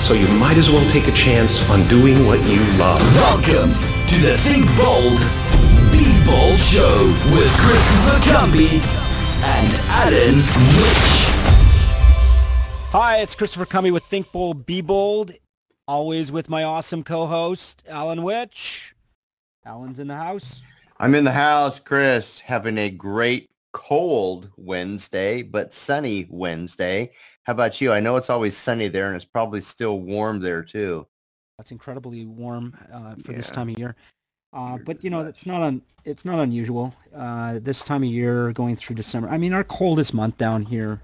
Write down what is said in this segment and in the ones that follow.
So you might as well take a chance on doing what you love. Welcome to the Think Bold, Be Bold Show with Christopher Cumby and Alan Witch. Hi, it's Christopher Cumby with Think Bold, Be Bold. Always with my awesome co-host, Alan Witch. Alan's in the house. I'm in the house, Chris, having a great cold Wednesday, but sunny Wednesday. How about you? I know it's always sunny there, and it's probably still warm there too. That's incredibly warm uh, for yeah. this time of year. Uh, but you know, it's not un- it's not unusual uh, this time of year going through December. I mean, our coldest month down here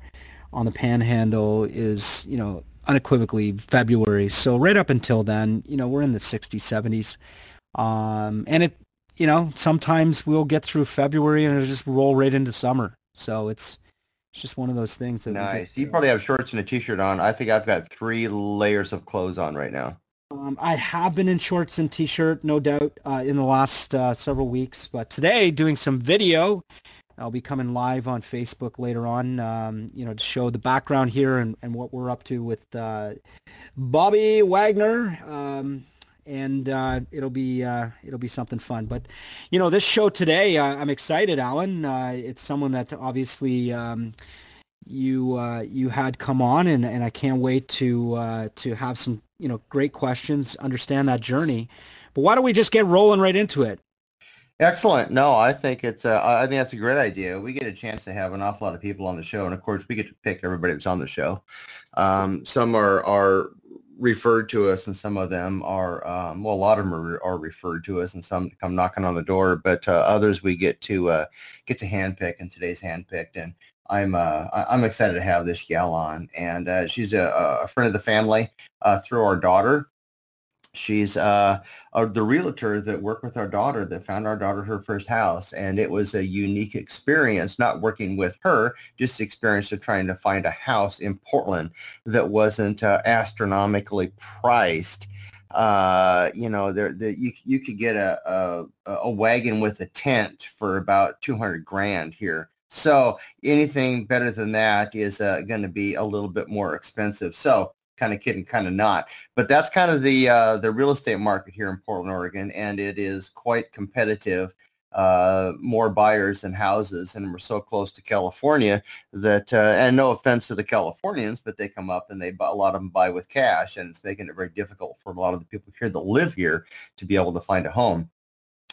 on the Panhandle is you know unequivocally February. So right up until then, you know, we're in the 60s, 70s, um, and it you know sometimes we'll get through February and it'll just roll right into summer. So it's it's just one of those things that nice. You probably have shorts and a t-shirt on. I think I've got three layers of clothes on right now. Um, I have been in shorts and t-shirt, no doubt, uh, in the last uh, several weeks. But today, doing some video. I'll be coming live on Facebook later on, um, you know, to show the background here and, and what we're up to with uh, Bobby Wagner. Um, and uh, it'll be uh, it'll be something fun. But you know, this show today, uh, I'm excited, Alan. Uh, it's someone that obviously um, you uh, you had come on, and, and I can't wait to to have some you know great questions, understand that journey. But why don't we just get rolling right into it? Excellent. No, I think it's uh, I think that's a great idea. We get a chance to have an awful lot of people on the show, and of course, we get to pick everybody that's on the show. Um, some are are referred to us and some of them are um, well a lot of them are, are, referred to us and some come knocking on the door but uh, others we get to uh, get to handpick and today's handpicked and I'm uh, I'm excited to have this gal on and uh, she's a, a, friend of the family uh, through our daughter she's uh, the realtor that worked with our daughter that found our daughter her first house and it was a unique experience not working with her just the experience of trying to find a house in portland that wasn't uh, astronomically priced uh, you know, there, there you you could get a, a a wagon with a tent for about two hundred grand here. So anything better than that is uh, going to be a little bit more expensive. So kind of kidding, kind of not. But that's kind of the uh, the real estate market here in Portland, Oregon, and it is quite competitive. Uh, more buyers than houses, and we're so close to California that, uh, and no offense to the Californians, but they come up and they buy, a lot of them buy with cash, and it's making it very difficult for a lot of the people here that live here to be able to find a home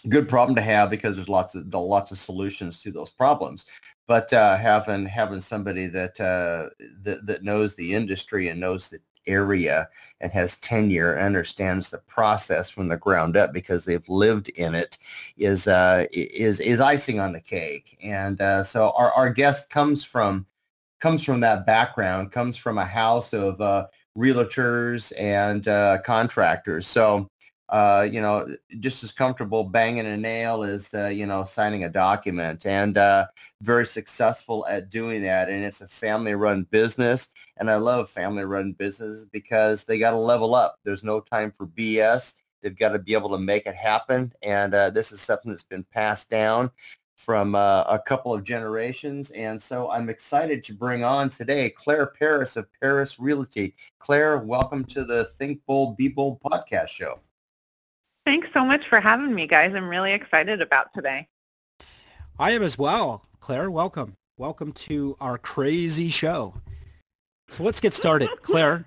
good problem to have because there's lots of lots of solutions to those problems. But uh, having having somebody that, uh, that that knows the industry and knows the area and has tenure and understands the process from the ground up because they've lived in it is uh, is is icing on the cake. And uh, so our our guest comes from comes from that background, comes from a house of uh, realtors and uh, contractors. So uh, you know, just as comfortable banging a nail as, uh, you know, signing a document and uh, very successful at doing that. And it's a family run business. And I love family run businesses because they got to level up. There's no time for BS. They've got to be able to make it happen. And uh, this is something that's been passed down from uh, a couple of generations. And so I'm excited to bring on today Claire Paris of Paris Realty. Claire, welcome to the Think Bold, Be Bold podcast show. Thanks so much for having me, guys. I'm really excited about today. I am as well. Claire, welcome. Welcome to our crazy show. So let's get started. Claire,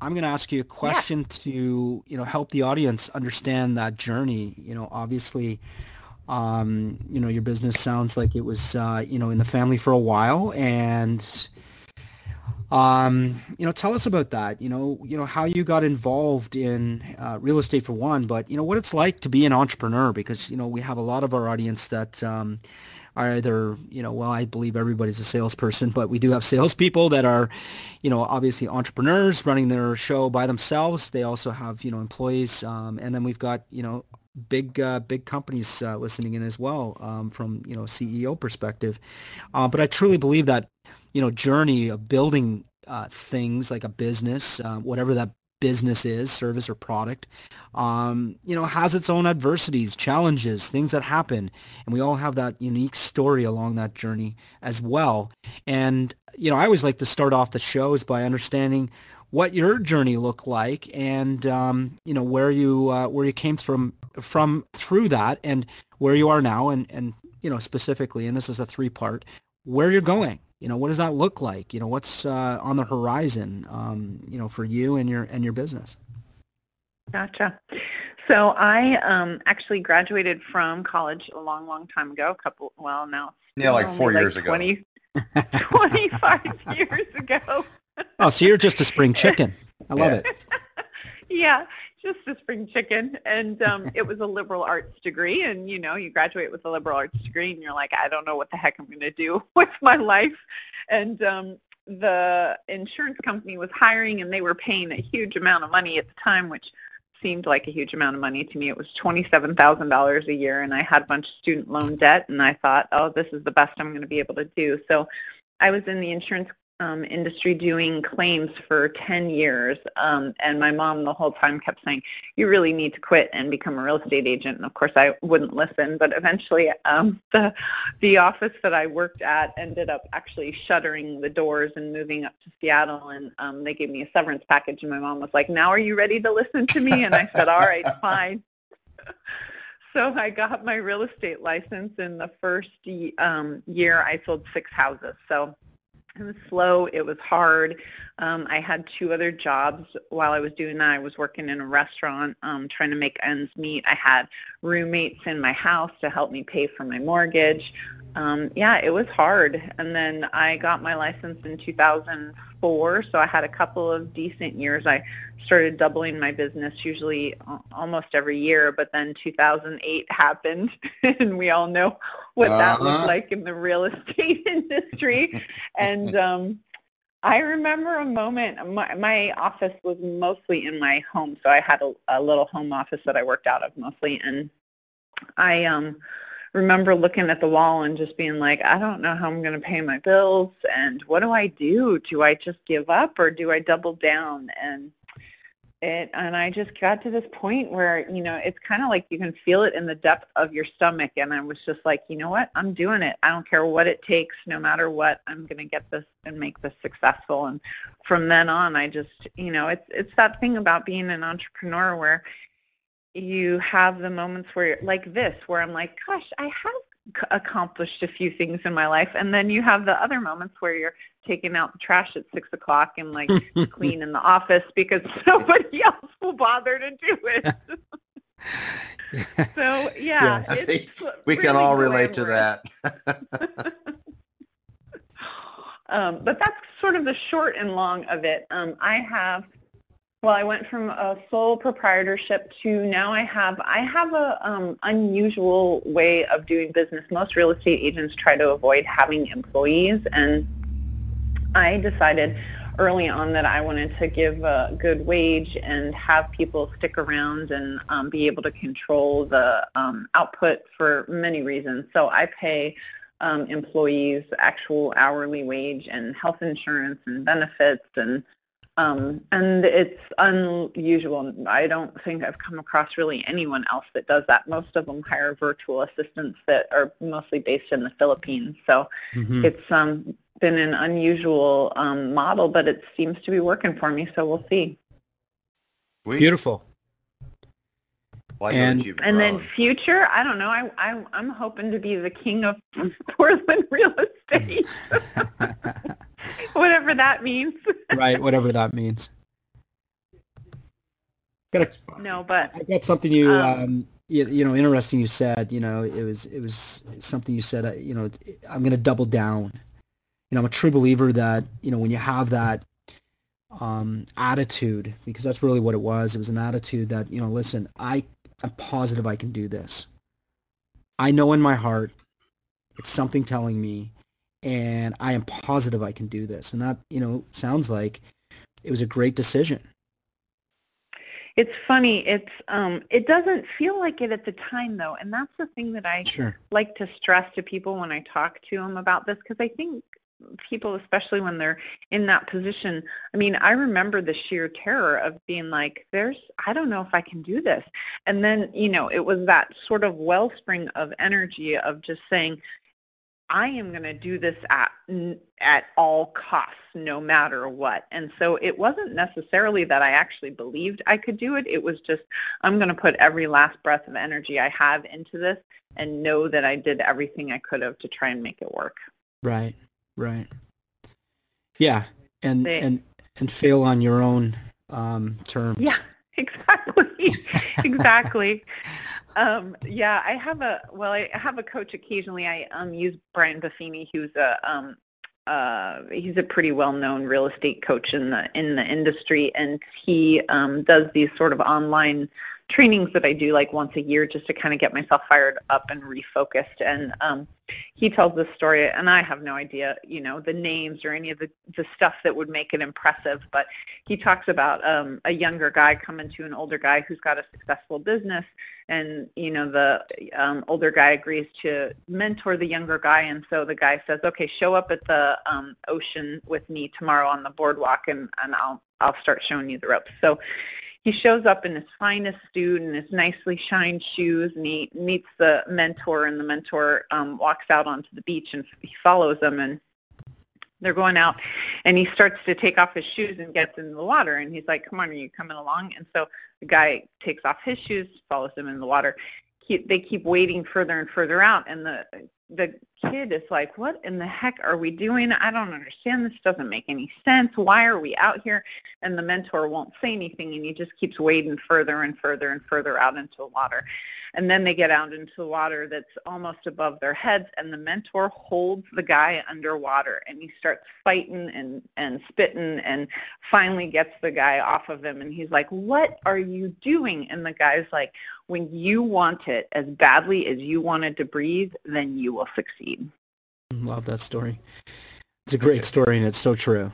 I'm going to ask you a question yeah. to, you know, help the audience understand that journey. You know, obviously, Um, you know, your business sounds like it was, uh, you know, in the family for a while, and um, you know, tell us about that. You know, you know how you got involved in uh, real estate for one, but you know what it's like to be an entrepreneur because you know we have a lot of our audience that um, are either you know well I believe everybody's a salesperson, but we do have salespeople that are, you know, obviously entrepreneurs running their show by themselves. They also have you know employees, um, and then we've got you know big uh, big companies uh, listening in as well um, from you know CEO perspective. Uh, but I truly believe that you know journey of building uh, things like a business, uh, whatever that business is, service or product, um, you know, has its own adversities, challenges, things that happen, and we all have that unique story along that journey as well. And you know, I always like to start off the shows by understanding what your journey looked like and um, you know where you uh, where you came from from through that and where you are now. And and you know specifically and this is a three part where you're going you know what does that look like? You know what's uh, on the horizon um, you know for you and your and your business? Gotcha. So i um, actually graduated from college a long long time ago a couple well now yeah like four years like ago. 20, 25 years ago. Oh so you're just a spring chicken. I love Yeah. it. Yeah, just a spring chicken. And um, it was a liberal arts degree. And, you know, you graduate with a liberal arts degree and you're like, I don't know what the heck I'm going to do with my life. And um, the insurance company was hiring and they were paying a huge amount of money at the time, which seemed like a huge amount of money to me. It was $27,000 a year and I had a bunch of student loan debt and I thought, oh, this is the best I'm going to be able to do. So I was in the insurance um, industry doing claims for 10 years. Um, and my mom the whole time kept saying, you really need to quit and become a real estate agent. And of course I wouldn't listen. But eventually um, the, the office that I worked at ended up actually shuttering the doors and moving up to Seattle. And um, they gave me a severance package. And my mom was like, now are you ready to listen to me? And I said, all right, fine. So I got my real estate license in the first um, year I sold six houses. So it was slow. It was hard. Um, I had two other jobs while I was doing that. I was working in a restaurant, um, trying to make ends meet. I had roommates in my house to help me pay for my mortgage. Um, yeah, it was hard. And then I got my license in 2004, so I had a couple of decent years. I started doubling my business usually almost every year, but then 2008 happened, and we all know what that Uh-huh. looked like in the real estate industry. and um, I remember a moment, my, my office was mostly in my home, so I had a, a little home office that I worked out of mostly, and I um, remember looking at the wall and just being like, I don't know how I'm going to pay my bills, and what do I do? Do I just give up or do I double down? And it, and I just got to this point where, you know, it's kind of like you can feel it in the depth of your stomach, and I was just like, you know what, I'm doing it. I don't care what it takes, no matter what, I'm going to get this and make this successful. And from then on, I just, you know, it's it's that thing about being an entrepreneur where you have the moments where like this where I'm like, gosh, I have accomplished a few things in my life. And then you have the other moments where you're taking out the trash at six o'clock and like clean in the office because nobody else will bother to do it. so yeah, Yes. I it's think we can all relate to that. Um, but that's sort of the short and long of it. Um, I have, well, I went from a sole proprietorship to now I have, I have a um, unusual way of doing business. Most real estate agents try to avoid having employees, and I decided early on that I wanted to give a good wage and have people stick around and um, be able to control the um, output for many reasons. So I pay um, employees actual hourly wage and health insurance and benefits and um, and it's unusual. I don't think I've come across really anyone else that does that. Most of them hire virtual assistants that are mostly based in the Philippines. So Mhm. it's um, been an unusual um, model, but it seems to be working for me. So we'll see. We Beautiful. like how And- you've And then future, I don't know. I, I I'm hoping to be the king of Portland real estate, whatever that means. right, whatever that means. Got a, no, but I got something you Um, um, you, you know, interesting. You said, you know, it was it was something you said. Uh, you know, I'm going to double down. You know, I'm a true believer that you know when you have that um, attitude, because that's really what it was. It was an attitude that you know, listen, I I'm positive I can do this. I know in my heart, it's something telling me, and I am positive I can do this. And that you know sounds like it was a great decision. It's funny. It's um, it doesn't feel like it at the time though, and that's the thing that I sure. like to stress to people when I talk to them about this because I think people, especially when they're in that position. I mean, I remember the sheer terror of being like, "There's, I don't know if I can do this," and then you know, it was that sort of wellspring of energy of just saying, I am going to do this at at all costs, no matter what. And so it wasn't necessarily that I actually believed I could do it. It was just I'm going to put every last breath of energy I have into this and know that I did everything I could have to try and make it work. Right. Right. Yeah, and they, and and fail on your own um, terms. Yeah, exactly, exactly. Um, yeah, I have a well, I have a coach occasionally. I um, use Brian Buffini, who's a um, uh, he's a pretty well-known real estate coach in the in the industry, and he um, does these sort of online trainings that I do like once a year just to kind of get myself fired up and refocused. And um, he tells this story, and I have no idea, you know, the names or any of the, the stuff that would make it impressive. But he talks about um, a younger guy coming to an older guy who's got a successful business, and you know, the um, older guy agrees to mentor the younger guy, and so the guy says, "Okay, show up at the um, ocean with me tomorrow on the boardwalk, and and I'll I'll start showing you the ropes." So he shows up in his finest suit and his nicely shined shoes and he meets the mentor and the mentor um, walks out onto the beach and he follows him and they're going out and he starts to take off his shoes and gets in the water and he's like come on are you coming along? And so the guy takes off his shoes follows him in the water. He, they keep wading further and further out and the the kid is like, what in the heck are we doing? I don't understand. This doesn't make any sense. Why are we out here? And the mentor won't say anything, and he just keeps wading further and further and further out into the water. And then they get out into the water that's almost above their heads, and the mentor holds the guy underwater, and he starts fighting and, and spitting and finally gets the guy off of him. And he's like, what are you doing? And the guy's like, when you want it as badly as you wanted to breathe, then you will succeed. Love that story. It's a great story, and it's so true.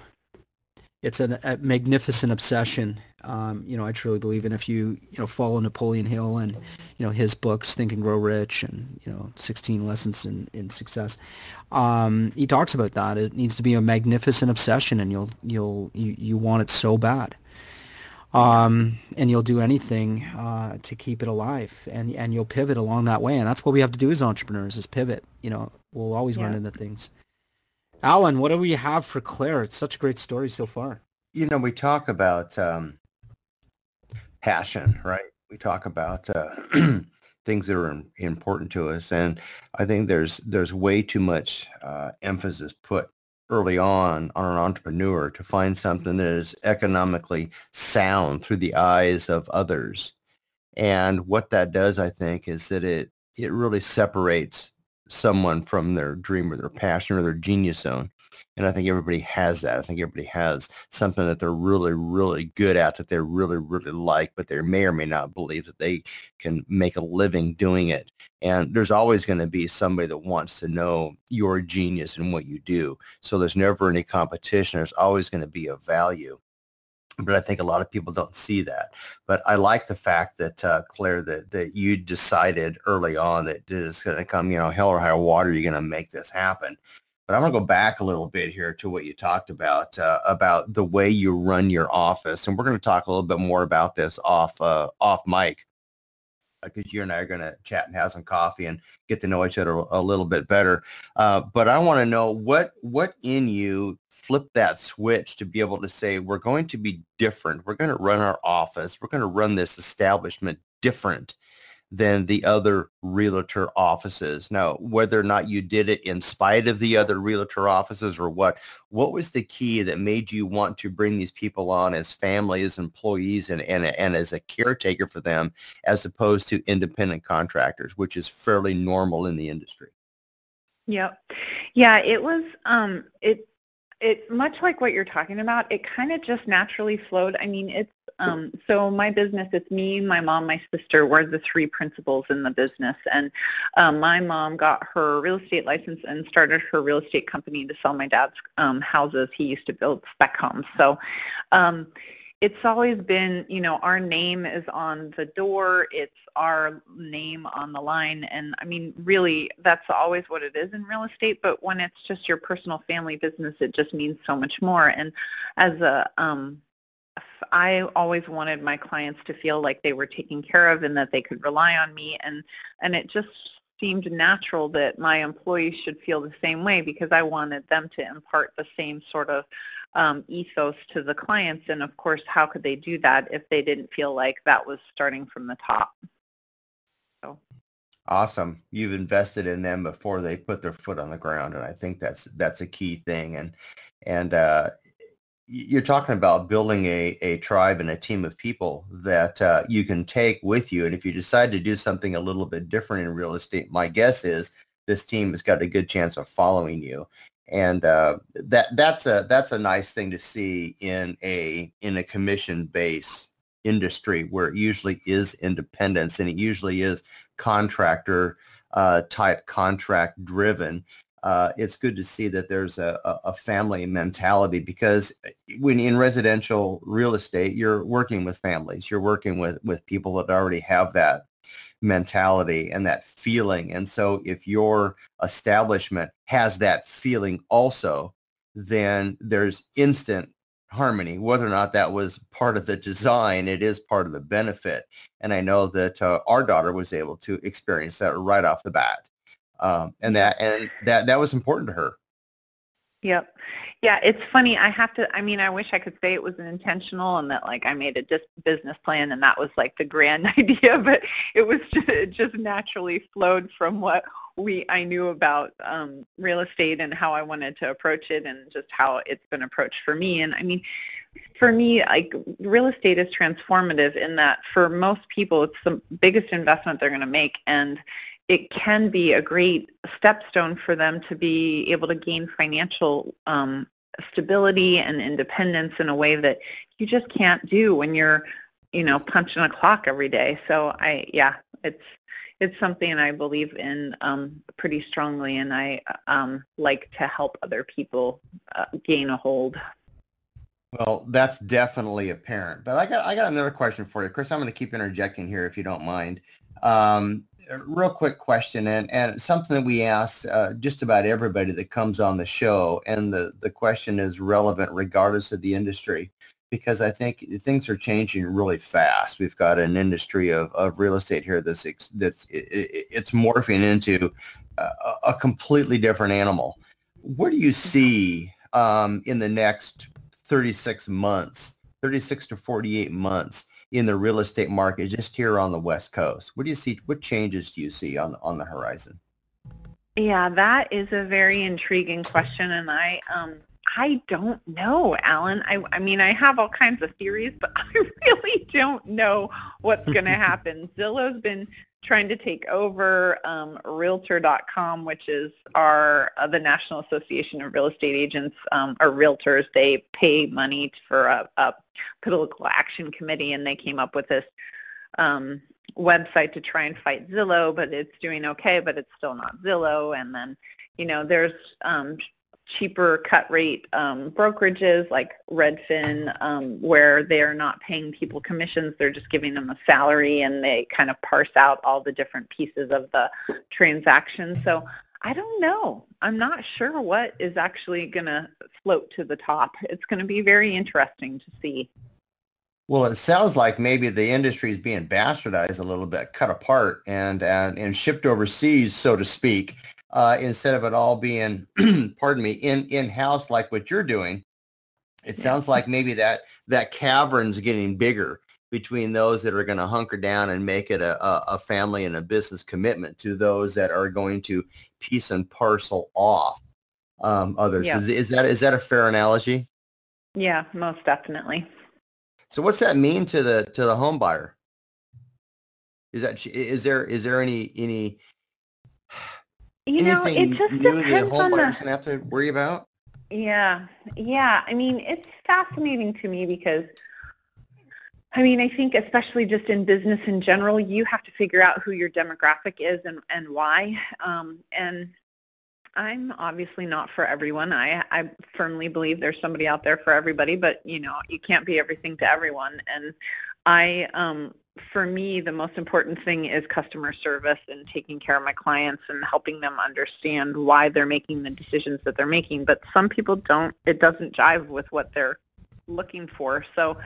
It's an, a magnificent obsession. Um, you know, I truly believe, and if you you know follow Napoleon Hill and you know his books, Think and Grow Rich, and you know, 16 Lessons in in Success, um, he talks about that. It needs to be a magnificent obsession, and you'll you'll you, you want it so bad um, and you'll do anything uh, to keep it alive, and and you'll pivot along that way, and that's what we have to do as entrepreneurs: is pivot. You know, we'll always yeah. run into things. Alan, what do we have for Claire? It's such a great story so far. You know, we talk about um, passion, right? We talk about uh, things that are important to us, and I think there's there's way too much uh, emphasis put early on on an entrepreneur to find something that mm-hmm. is economically sound through the eyes of others. And what that does, I think, is that it it really separates someone from their dream or their passion or their genius zone. And I think everybody has that. I think everybody has something that they're really, really good at that they really, really like, but they may or may not believe that they can make a living doing it. And there's always going to be somebody that wants to know your genius and what you do. So there's never any competition. There's always going to be a value but I think a lot of people don't see that. But I like the fact that uh, Claire, that that you decided early on that it's going to come, you know, hell or high water, you're going to make this happen. But I'm going to go back a little bit here to what you talked about, uh, about the way you run your office. And we're going to talk a little bit more about this off, uh, off mic because you and I are going to chat and have some coffee and get to know each other a little bit better. Uh, but I want to know what, what in you flipped that switch to be able to say, we're going to be different. We're going to run our office. We're going to run this establishment different than the other realtor offices. Now, whether or not you did it in spite of the other realtor offices or what, what was the key that made you want to bring these people on as family, as employees, and, and, and as a caretaker for them, as opposed to independent contractors, which is fairly normal in the industry? Yep. Yeah, it was, um, it, it much like what you're talking about, it kind of just naturally flowed. I mean, it's um, so my business, it's me, my mom, my sister. We're the three principals in the business. And um, my mom got her real estate license and started her real estate company to sell my dad's um, houses. He used to build spec homes. So um, it's always been, you know, our name is on the door. It's our name on the line. And I mean, really, that's always what it is in real estate. But when it's just your personal family business, it just means so much more. And as a um, I always wanted my clients to feel like they were taken care of and that they could rely on me and and it just seemed natural that my employees should feel the same way because I wanted them to impart the same sort of um, ethos to the clients and of course how could they do that if they didn't feel like that was starting from the top. So Awesome. You've invested in them before they put their foot on the ground and I think that's that's a key thing and and uh, you're talking about building a, a tribe and a team of people that uh, you can take with you. And if you decide to do something a little bit different in real estate, my guess is this team has got a good chance of following you. And uh, that that's a that's a nice thing to see in a in a commission based industry where it usually is independence and it usually is contractor uh, type contract driven uh, it's good to see that there's a, a family mentality because when in residential real estate, you're working with families, you're working with, with people that already have that mentality and that feeling. And so if your establishment has that feeling also, then there's instant harmony. Whether or not that was part of the design, it is part of the benefit. And I know that uh, our daughter was able to experience that right off the bat um, and that and that that was important to her. Yep. Yeah, it's funny. I have to, I mean, I wish I could say it was an intentional and that like I made a dis- business plan and that was like the grand idea, but it was just, it just naturally flowed from what we, I knew about um, real estate and how I wanted to approach it and just how it's been approached for me. And I mean, for me, like real estate is transformative in that for most people, it's the biggest investment they're going to make. And it can be a great stepstone for them to be able to gain financial um, stability and independence in a way that you just can't do when you're, you know, punching a clock every day. So I, yeah, it's it's something I believe in um, pretty strongly, and I um, like to help other people uh, gain a hold. Well, that's definitely apparent. But I got I got another question for you, Chris. I'm going to keep interjecting here if you don't mind. Um, real quick question and, and something that we ask uh, just about everybody that comes on the show and the, the question is relevant regardless of the industry because I think things are changing really fast. We've got an industry of, of real estate here that's that's it, it's morphing into a, a, completely different animal. What do you see um, in the next 36 months, 36 to 48 months in the real estate market just here on the West Coast? What do you see? What changes do you see on on the horizon? Yeah, that is a very intriguing question, and I um, I don't know, Alan. I, I mean, I have all kinds of theories, but I really don't know what's going to happen. Zillow's been trying to take over um, Realtor.com, which is our uh, the National Association of Real Estate Agents um, or Realtors. They pay money for a, a, political action committee, and they came up with this um, website to try and fight Zillow, but it's doing okay, but it's still not Zillow. And then, you know, there's um, cheaper cut rate um, brokerages like Redfin um, where they're not paying people commissions, they're just giving them a salary and they kind of parse out all the different pieces of the transaction. So I don't know. I'm not sure what is actually going to float to the top. It's going to be very interesting to see. Well, it sounds like maybe the industry is being bastardized a little bit, cut apart, and and, and shipped overseas, so to speak uh, instead of it all being, pardon me, in in house like what you're doing. It sounds like maybe that that cavern's getting bigger between those that are going to hunker down and make it a, a family and a business commitment to those that are going to piece and parcel off um, others. Yeah. Is, is that is that a fair analogy? Yeah, most definitely. So what's that mean to the to the home buyer? Is that is there is there any any You know, anything it just depends home on buyer's the gonna have to worry about? Yeah, yeah. I mean, it's fascinating to me because, I mean, I think especially just in business in general, you have to figure out who your demographic is and, and why. Um, and I'm obviously not for everyone. I, I firmly believe there's somebody out there for everybody, but, you know, you can't be everything to everyone. And I, um, for me, the most important thing is customer service and taking care of my clients and helping them understand why they're making the decisions that they're making. But some people don't, it doesn't jive with what they're looking for. So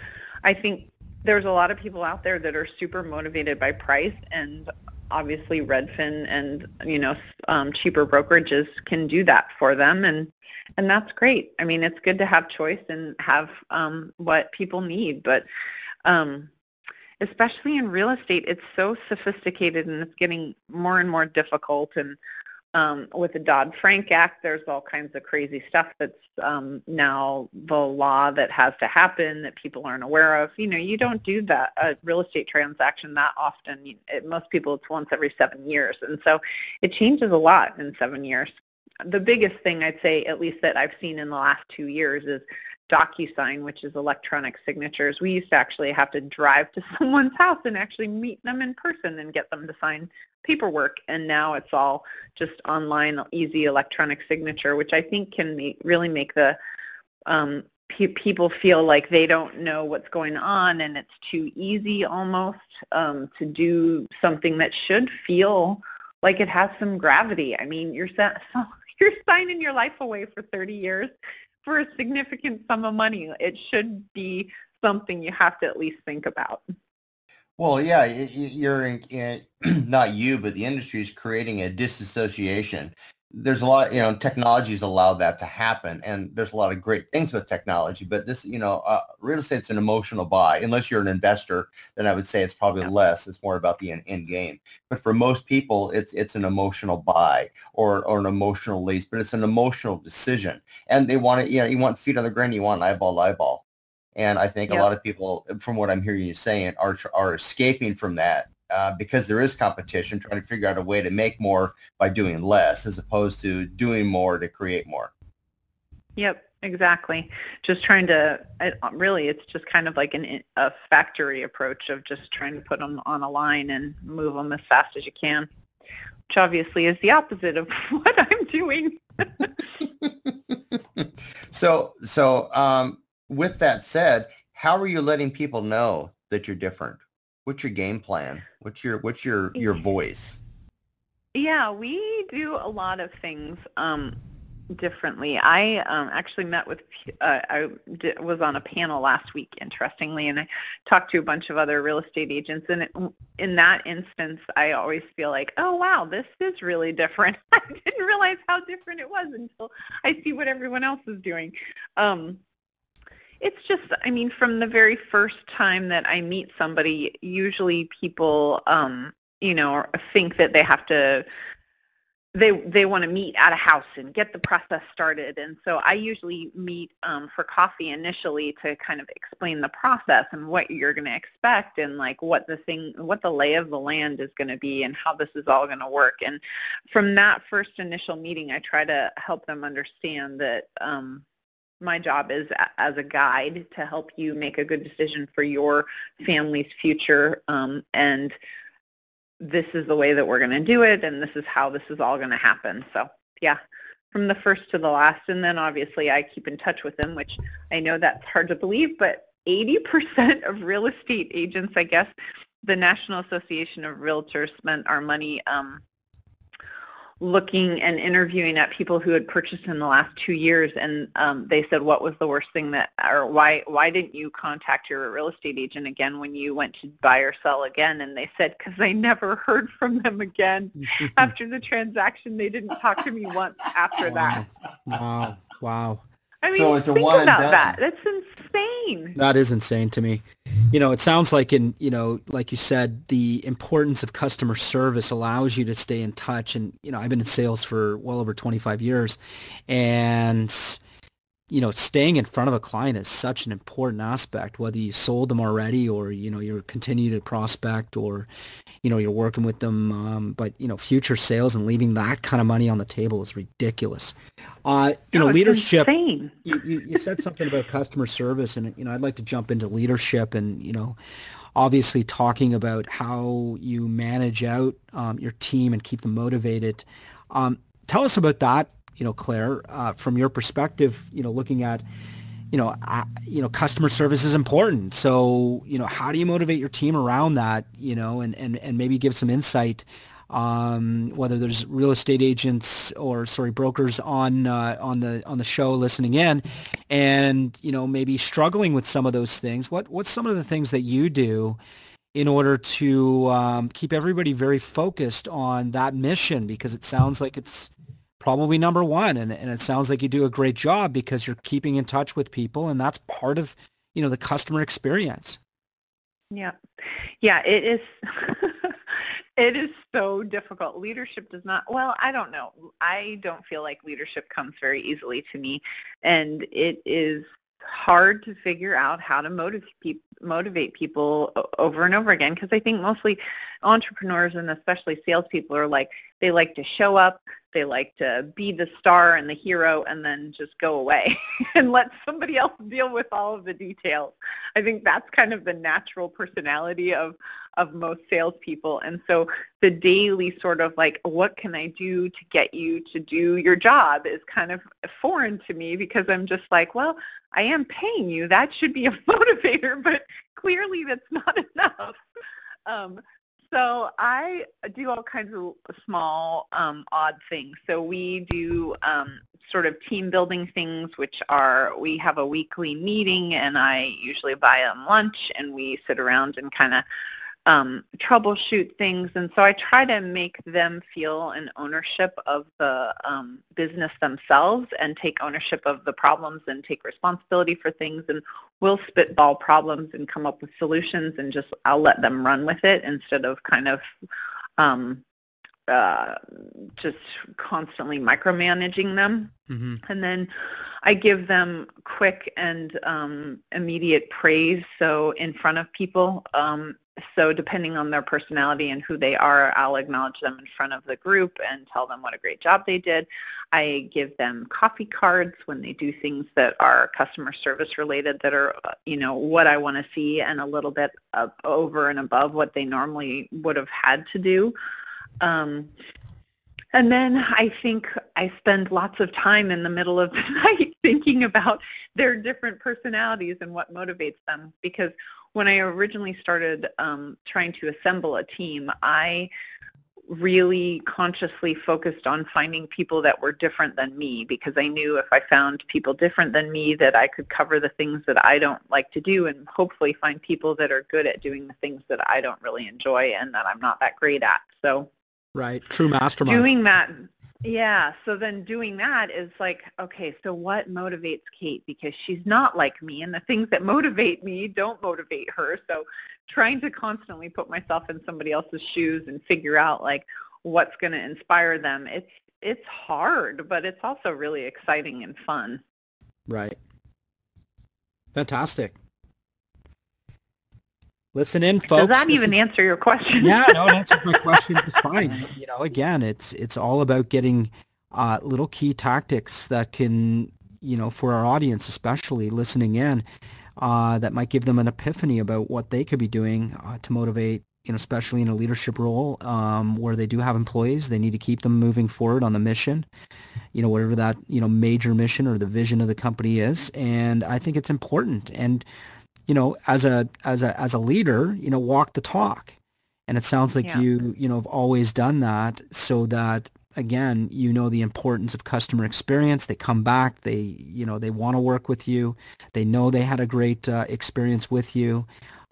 I think there's a lot of people out there that are super motivated by price and obviously Redfin and, you know, um, cheaper brokerages can do that for them. And, and that's great. I mean, it's good to have choice and have um, what people need. But, um, especially in real estate, it's so sophisticated and it's getting more and more difficult. And um, with the Dodd-Frank Act, there's all kinds of crazy stuff that's um, now the law that has to happen that people aren't aware of. You know, you don't do that a real estate transaction that often. It, most people, it's once every seven years, and so it changes a lot in seven years. The biggest thing I'd say, at least that I've seen in the last two years, is DocuSign, which is electronic signatures. We used to actually have to drive to someone's house and actually meet them in person and get them to sign paperwork. And now it's all just online, easy electronic signature, which I think can make, really make the um, pe- people feel like they don't know what's going on and it's too easy almost um, to do something that should feel like it has some gravity. I mean, you're you're signing your life away for 30 years for a significant sum of money. It should be something you have to at least think about. Well, yeah, you're in, not you, but the industry is creating a disassociation. There's a lot, you know, technology's allowed that to happen, and there's a lot of great things with technology. But this, you know, uh, real estate's an emotional buy. Unless you're an investor, then I would say it's probably less. It's more about the end, end game. But for most people, it's it's an emotional buy or or an emotional lease. But it's an emotional decision, and they want it. You know, you want feet on the ground. You want eyeball to eyeball. And I think a lot of people, from what I'm hearing you saying, are are escaping from that uh, because there is competition, trying to figure out a way to make more by doing less, as opposed to doing more to create more. Yep, exactly. Just trying to, I- really, it's just kind of like an, a factory approach of just trying to put them on a line and move them as fast as you can, which obviously is the opposite of what I'm doing. So, so um, with that said, how are you letting people know that you're different? What's your game plan? What's your what's your your voice? Yeah, we do a lot of things um, differently. I um, actually met with, uh, I di- was on a panel last week, interestingly, and I talked to a bunch of other real estate agents. And it, in that instance, I always feel like, oh, wow, this is really different. I didn't realize how different it was until I see what everyone else is doing. Um, it's just, I mean, from the very first time that I meet somebody, usually people, um, you know, think that they have to, they they want to meet at a house and get the process started. And so I usually meet um, for coffee initially to kind of explain the process and what you're going to expect and like what the thing, what the lay of the land is going to be and how this is all going to work. And from that first initial meeting, I try to help them understand that. Um, my job is as a guide to help you make a good decision for your family's future um, and this is the way that we're going to do it and this is how this is all going to happen. So yeah from the first to the last and then obviously i keep in touch with them which i know that's hard to believe but 80% of real estate agents i guess the national association of realtors spent our money um, looking and interviewing at people who had purchased in the last two years and um, they said what was the worst thing that or why why didn't you contact your real estate agent again when you went to buy or sell again and they said because I never heard from them again after the transaction they didn't talk to me once after that Wow. Wow. I mean So it's a think one about that that's insane insane. That is insane to me. You know, it sounds like in, you know, like you said, the importance of customer service allows you to stay in touch. And, you know, I've been in sales for well over 25 years and, you know, staying in front of a client is such an important aspect, whether you sold them already or, you know, you're continue to prospect or, you know, you're working with them. Um, but, you know, future sales and leaving that kind of money on the table is ridiculous. Uh, you No, know, leadership, you, you, you said something about customer service and, you know, I'd like to jump into leadership and, you know, obviously talking about how you manage out um, your team and keep them motivated. Um, tell us about that, you know, Claire, uh, from your perspective, you know, looking at, you know, uh, you know, customer service is important. So, you know, how do you motivate your team around that, you know, and, and, and maybe give some insight, um, whether there's real estate agents or sorry, brokers on, uh, on the, on the show listening in and, you know, maybe struggling with some of those things. What, what's some of the things that you do in order to um, keep everybody very focused on that mission because it sounds like it's probably number one and, and it sounds like you do a great job because you're keeping in touch with people and that's part of you know the customer experience Yeah. Yeah, it is it is so difficult. Leadership does not well, I don't know. I don't feel like leadership comes very easily to me and it is hard to figure out how to motivate people motivate people over and over again because I think mostly entrepreneurs and especially salespeople are like they like to show up, they like to be the star and the hero and then just go away and let somebody else deal with all of the details. I think that's kind of the natural personality of of most salespeople. And so the daily sort of like, what can I do to get you to do your job is kind of foreign to me because I'm just like, well, I am paying you. That should be a motivator, but clearly that's not enough. Um, so I do all kinds of small, um, odd things. So we do um, sort of team building things, which are we have a weekly meeting, and I usually buy them lunch, and we sit around and kind of um, troubleshoot things. And so I try to make them feel an ownership of the um, business themselves and take ownership of the problems and take responsibility for things. And we'll spitball problems and come up with solutions and just I'll let them run with it instead of kind of um, uh, just constantly micromanaging them. mm-hmm. And then I give them quick and um, immediate praise. So in front of people, um, so depending on their personality and who they are, I'll acknowledge them in front of the group and tell them what a great job they did. I give them coffee cards when they do things that are customer service related that are, uh, you know, what I want to see and a little bit up over and above what they normally would have had to do. Um, and then I think I spend lots of time in the middle of the night thinking about their different personalities and what motivates them. Because when I originally started um, trying to assemble a team, I really consciously focused on finding people that were different than me because I knew if I found people different than me that I could cover the things that I don't like to do and hopefully find people that are good at doing the things that I don't really enjoy and that I'm not that great at. So right true mastermind doing that yeah so then doing that is like okay so what motivates kate? Because she's not like me and the things that motivate me don't motivate her. So trying to constantly put myself in somebody else's shoes and figure out like what's going to inspire them it's it's hard but it's also really exciting and fun. Right. Fantastic listen in folks does that even is- answer your question? Yeah, no, it answers my question. Just fine. You know, again, it's it's all about getting uh, little key tactics that can, you know, for our audience, especially listening in, uh, that might give them an epiphany about what they could be doing uh, to motivate, you know, especially in a leadership role um, where they do have employees, they need to keep them moving forward on the mission, you know, whatever that you know major mission or the vision of the company is, and I think it's important. And you know, as a as a as a leader, you know, walk the talk. And it sounds like Yeah. you, you know, have always done that so that again, you know the importance of customer experience. They come back, they, you know, they want to work with you. They know they had a great uh, experience with you.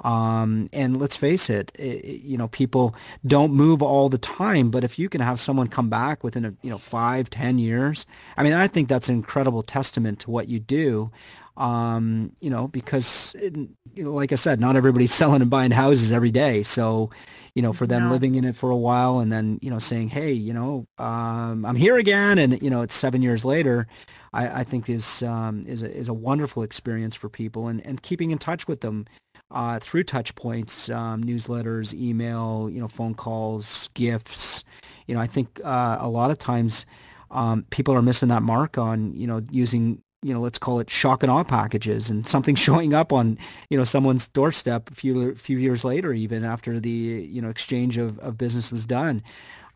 Um, and let's face it, it, you know, people don't move all the time, but if you can have someone come back within a, you know, five, ten years, I mean, I think that's an incredible testament to what you do. Um, you know, because you know, like I said, not everybody's selling and buying houses every day. So, you know, for them no. living in it for a while and then, you know, saying, hey, you know, um, I'm here again. And, you know, it's seven years later, I, I think is, um, is, a, is a wonderful experience for people and, and keeping in touch with them uh, through touch points, um, newsletters, email, you know, phone calls, gifts. You know, I think uh, a lot of times um, people are missing that mark on, you know, using you know, let's call it shock and awe packages and something showing up on, you know, someone's doorstep a few few years later, even after the, you know, exchange of, of business was done,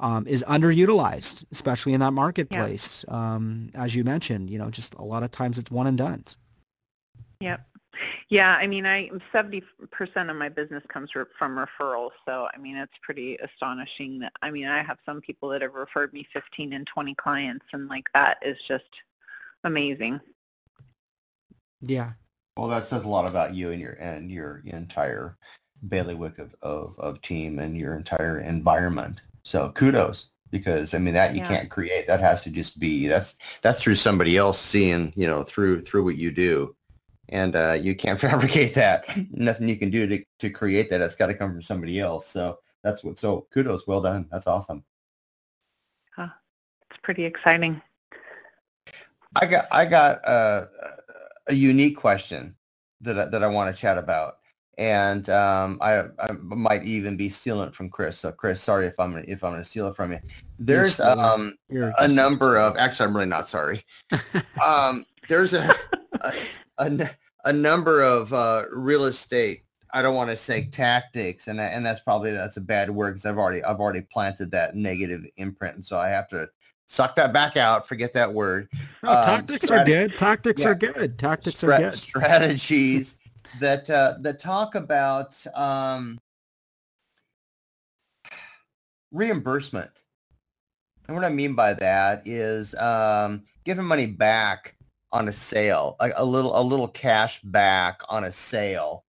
um, is underutilized, especially in that marketplace. Um, as you mentioned, you know, just a lot of times it's one and done. Yep. Yeah, I mean, I 70% of my business comes from referrals. So, I mean, it's pretty astonishing that, I mean, I have some people that have referred me 15 and 20 clients and like that is just amazing. Yeah. Well, that says a lot about you and your and your entire bailiwick of, of, of team and your entire environment. So kudos because I mean that you yeah. can't create. That has to just be that's that's through somebody else seeing you know through through what you do, and uh, you can't fabricate that. Nothing you can do to to create that. It's got to come from somebody else. So that's what. So kudos, well done. That's awesome. Huh. It's pretty exciting. I got I got uh, a unique question that I, that I want to chat about, and um, I, I might even be stealing it from Chris. So Chris, sorry if I'm if I'm going to steal it from you. There's um, a number of actually I'm really not sorry. um, there's a, a, a, a number of uh, real estate I don't want to say tactics, and and that's probably that's a bad word because I've already I've already planted that negative imprint, and so I have to suck that back out. Forget that word. No, um, tactics are good. Tactics yeah. are good. Tactics are good. Strategies that uh, that talk about um, reimbursement. And what I mean by that is um, giving money back on a sale, like a little a little cash back on a sale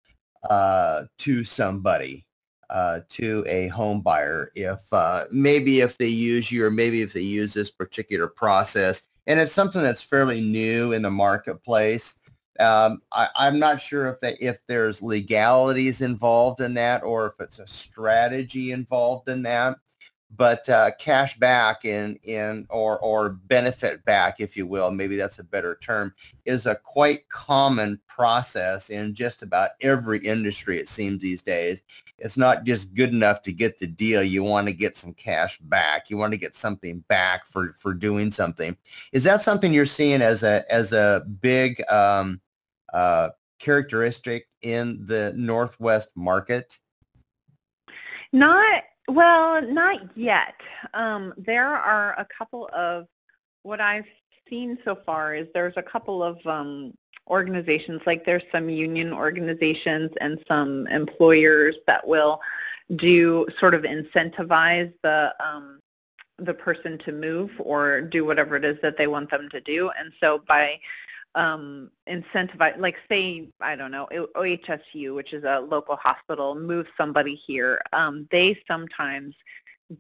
uh, to somebody uh, to a home buyer if uh, maybe if they use you or maybe if they use this particular process and it's something that's fairly new in the marketplace. Um, I, am not sure if if there's legalities involved in that or if it's a strategy involved in that but uh, cash back in in or or benefit back, if you will, maybe that's a better term, is a quite common process in just about every industry. It seems these days, it's not just good enough to get the deal. You want to get some cash back. You want to get something back for for doing something. Is that something you're seeing as a as a big um, uh, characteristic in the Northwest market? Not well, not yet. Um, there are a couple of what I've seen so far is there's a couple of um, organizations, like there's some union organizations and some employers that will do sort of incentivize the um, the person to move or do whatever it is that they want them to do. And so by um, incentivize, like say, I don't know, OHSU, which is a local hospital, move somebody here, um, they sometimes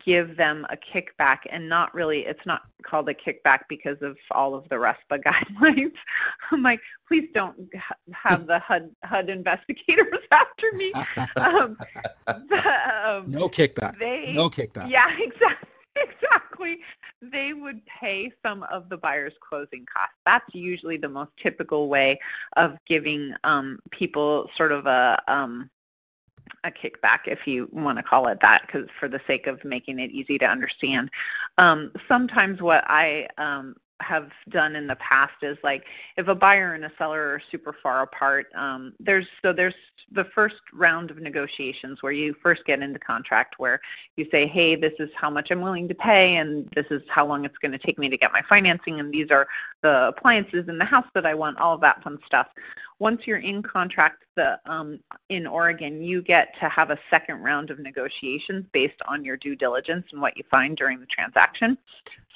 give them a kickback and not really, it's not called a kickback because of all of the RESPA guidelines. I'm like, please don't have the HUD, HUD investigators after me. Um, the, um, no kickback. They, no kickback. Yeah, exactly. exactly. They would pay some of the buyer's closing costs. That's usually the most typical way of giving um, people sort of a um, a kickback, if you want to call it that, because for the sake of making it easy to understand. Um, sometimes what I um, have done in the past is like if a buyer and a seller are super far apart, um, there's so there's the first round of negotiations where you first get into contract where you say, hey, this is how much I'm willing to pay and this is how long it's going to take me to get my financing and these are the appliances in the house that I want, all of that fun stuff. Once you're in contract the, um, in Oregon, you get to have a second round of negotiations based on your due diligence and what you find during the transaction.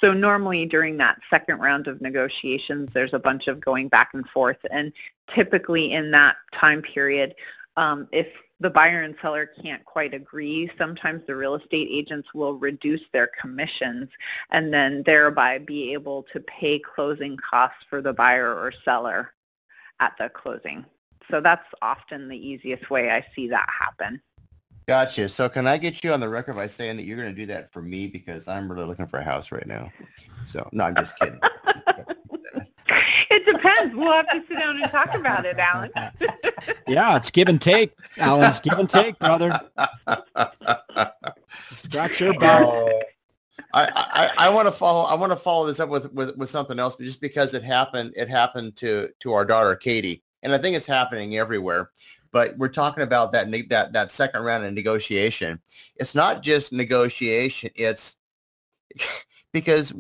So normally during that second round of negotiations, there's a bunch of going back and forth. And typically in that time period, um, if the buyer and seller can't quite agree, sometimes the real estate agents will reduce their commissions and then thereby be able to pay closing costs for the buyer or seller at the closing. So that's often the easiest way I see that happen. Gotcha. So can I get you on the record by saying that you're going to do that for me because I'm really looking for a house right now. So no, I'm just kidding. it depends. We'll have to sit down and talk about it, Alan. yeah, it's give and take. Alan's give and take, brother. Scratch your back. Oh. I, I, I want to follow I want to follow this up with, with, with something else, but just because it happened it happened to to our daughter Katie, and I think it's happening everywhere but we're talking about that that that second round of negotiation. It's not just negotiation. It's because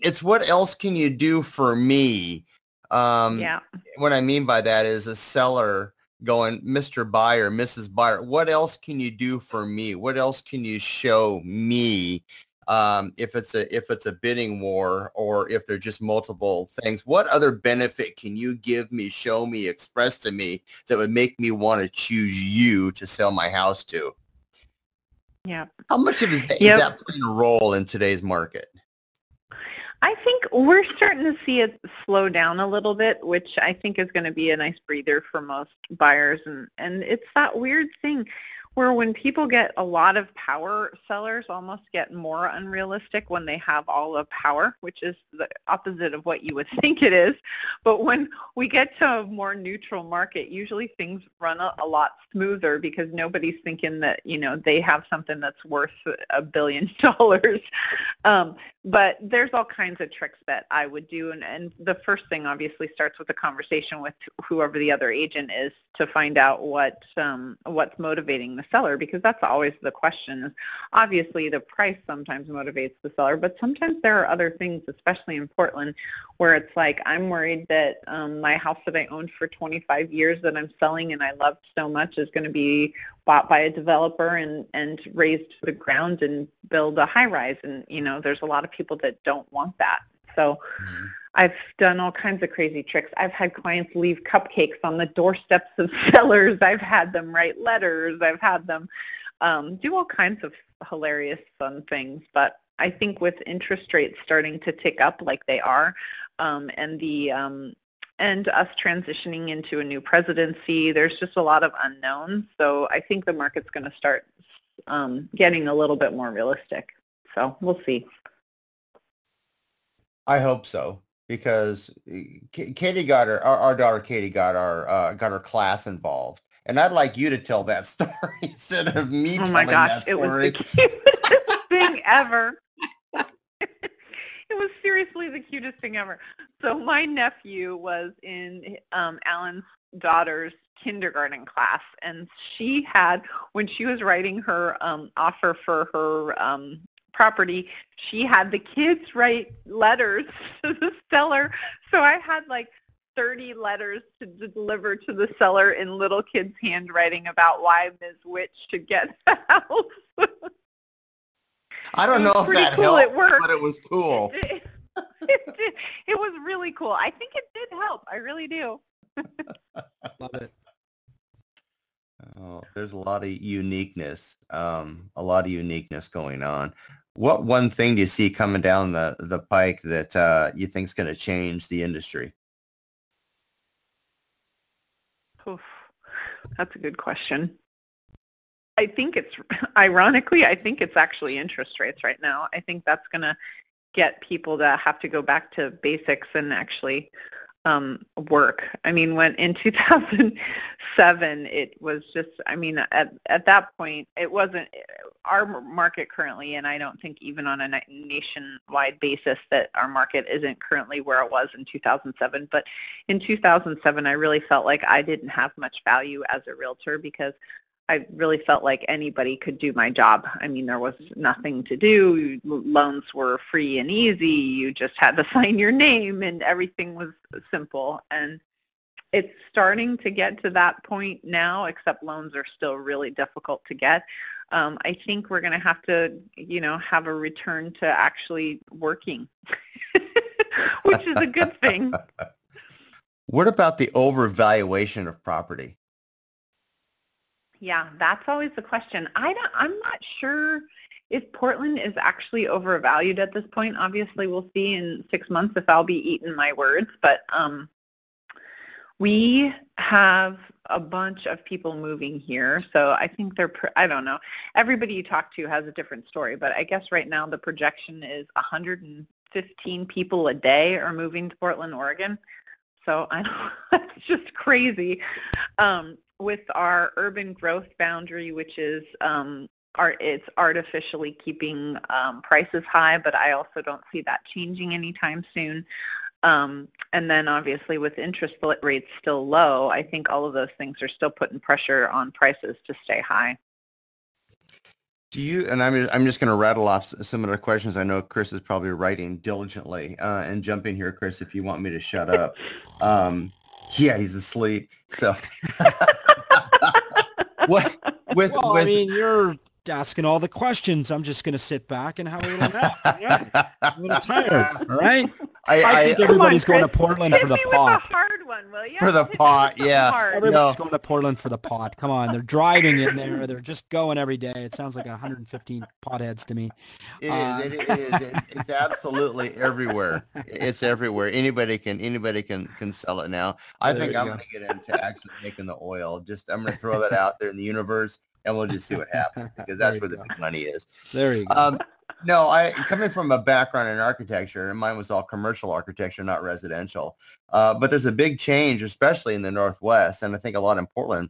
it's what else can you do for me? Um, yeah. What I mean by that is a seller going, Mr. Buyer, Mrs. Buyer, what else can you do for me? What else can you show me um, if it's a if it's a bidding war or if there's just multiple things what other benefit can you give me show me express to me that would make me want to choose you to sell my house to yeah how much of is that, yep. is that playing a role in today's market I think we're starting to see it slow down a little bit, which I think is going to be a nice breather for most buyers. And, and it's that weird thing where when people get a lot of power, sellers almost get more unrealistic when they have all the power, which is the opposite of what you would think it is. But when we get to a more neutral market, usually things run a, a lot smoother because nobody's thinking that, you know, they have something that's worth a billion dollars. Um, but there's all kinds of tricks that I would do. And, and the first thing obviously starts with a conversation with whoever the other agent is to find out what um, what's motivating the seller because that's always the question. Obviously, the price sometimes motivates the seller, but sometimes there are other things, especially in Portland, where it's like I'm worried that um, my house that I owned for 25 years that I'm selling and I loved so much is going to be bought by a developer and and razed to the ground and build a high rise. And you know, there's a lot of people that don't want that. So. Mm-hmm I've done all kinds of crazy tricks. I've had clients leave cupcakes on the doorsteps of sellers. I've had them write letters. I've had them um, do all kinds of hilarious, fun things. But I think with interest rates starting to tick up like they are, um, and the um, and us transitioning into a new presidency, there's just a lot of unknowns. So I think the market's going to start um, getting a little bit more realistic. So we'll see. I hope so because eh, Katie got her, our, our daughter Katie got our uh, got her class involved, and I'd like you to tell that story instead of me oh telling gosh, that story. It was the cutest thing ever. it was seriously the cutest thing ever. So my nephew was in um, Alan's daughter's kindergarten class, and she had when she was writing her um, offer for her um, property, she had the kids write letters to the seller. So I had like 30 letters to deliver to the seller in little kids' handwriting about why Ms. Witch should get the house. I don't know if that cool. helped, it worked. but it was cool. It, it, it was really cool. I think it did help. I really do. Love it. Oh, there's a lot of uniqueness, um, a lot of uniqueness going on. What one thing do you see coming down the, the pike that uh, you think is going to change the industry? Oof, that's a good question. I think it's, ironically, I think it's actually interest rates right now. I think that's going to get people to have to go back to basics and actually um, work. I mean, when in 2007, it was just, I mean, at, at that point, it wasn't our market currently, and I don't think even on a nationwide basis that our market isn't currently where it was in 2007. But in 2007, I really felt like I didn't have much value as a realtor because I really felt like anybody could do my job. I mean, there was nothing to do. Loans were free and easy. You just had to sign your name and everything was simple. And it's starting to get to that point now, except loans are still really difficult to get. Um, I think we're going to have to, you know, have a return to actually working, which is a good thing. What about the overvaluation of property? Yeah, that's always the question. I don't, I'm not sure if Portland is actually overvalued at this point. Obviously, we'll see in six months if I'll be eating my words, but um, we have a bunch of people moving here, so I think they're, I don't know. Everybody you talk to has a different story, but I guess right now the projection is 115 people a day are moving to Portland, Oregon. So I know it's just crazy. Um, with our urban growth boundary, which is um, art, it's artificially keeping um, prices high, but I also don't see that changing anytime soon. Um, and then obviously with interest rates still low, I think all of those things are still putting pressure on prices to stay high. Do you, and I'm, I'm just going to rattle off some of the questions. I know Chris is probably writing diligently uh, and jump in here, Chris, if you want me to shut up. Um, yeah, he's asleep. So what, with, well, with, I mean, you're asking all the questions. I'm just going to sit back and have a little nap. Yeah. I'm a little tired. All right. I, I, I, think everybody's going to Portland Hit for the pot. with a hard one, will you? For the Hit pot, with something yeah. hard. Everybody's No. going to Portland for the pot. Come on, they're driving in there. They're just going every day. It sounds like 115 potheads to me. It Uh, is. It, it is. It, it's absolutely everywhere. It's everywhere. Anybody can. Anybody can can sell it now. I There think I'm going to get into actually making the oil. Just I'm going to throw that out there in the universe, and we'll just see what happens because that's you where the big money is. There you go. Um, no, I coming from a background in architecture, and mine was all commercial architecture, not residential. Uh, but there's a big change, especially in the Northwest, and I think a lot in Portland,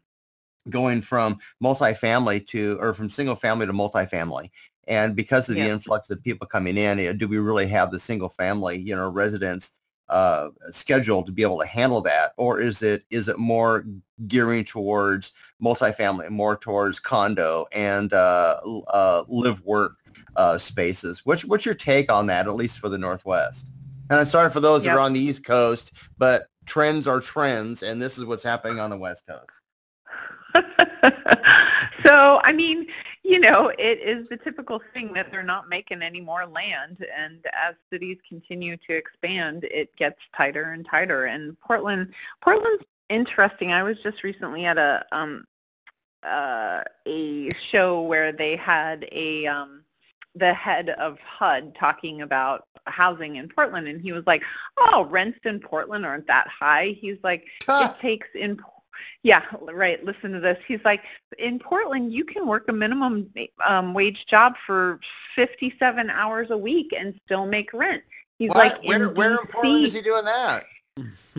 going from multifamily to or from single family to multifamily. And because of the Yeah. influx of people coming in, eh, do we really have the single family, you know, residents uh, scheduled to be able to handle that, or is it is it more gearing towards multifamily, more towards condo and uh, uh, live work uh, spaces? What's what's your take on that, at least for the Northwest? And I'm sorry for those that are on the East Coast, but trends are trends, and this is what's happening on the West Coast. so, I mean, you know, it is the typical thing that they're not making any more land, and as cities continue to expand, it gets tighter and tighter. And Portland, Portland's interesting. I was just recently at a um, uh, a show where they had a um, the head of HUD talking about housing in Portland, and he was like, "Oh, rents in Portland aren't that high." He's like, "It takes in." Yeah, right. Listen to this. He's like, in Portland, you can work a minimum um, wage job for 57 hours a week and still make rent. He's What? like, where, in where in Portland is he doing that?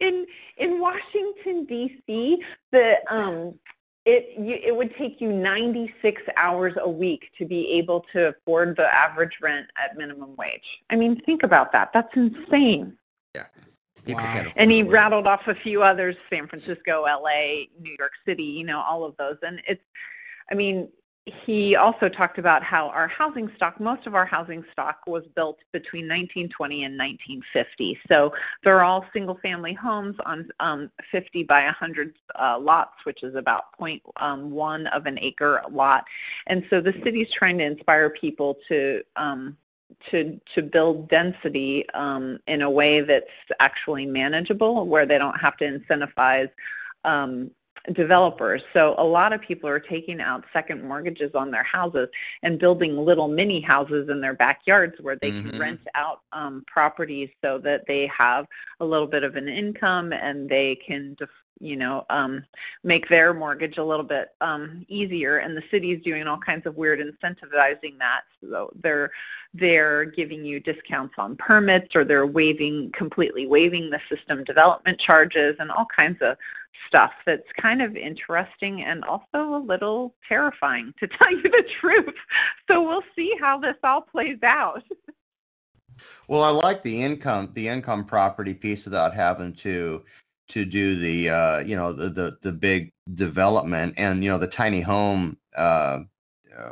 in in Washington D.C., the um, it you, it would take you 96 hours a week to be able to afford the average rent at minimum wage. I mean, think about that. That's insane. People Wow. And he rattled off a few others: San Francisco, L.A., New York City. You know, all of those. And it's, I mean, he also talked about how our housing stock, most of our housing stock was built between 1920 and 1950. So they're all single-family homes on um, 50 by 100 uh, lots, which is about 0.1 of an acre lot. And so the city's trying to inspire people to um, to to build density um, in a way that's actually manageable, where they don't have to incentivize um, developers. So a lot of people are taking out second mortgages on their houses and building little mini houses in their backyards where they Mhm. can rent out um, properties so that they have a little bit of an income and they can def- you know, um, make their mortgage a little bit um, easier. And the city's doing all kinds of weird incentivizing that. So they're they're giving you discounts on permits or they're waiving completely waiving the system development charges and all kinds of stuff that's kind of interesting and also a little terrifying to tell you the truth. So we'll see how this all plays out. Well, I like the income, the income property piece without having to to do the uh, you know the, the the big development and you know the tiny home. Uh, uh,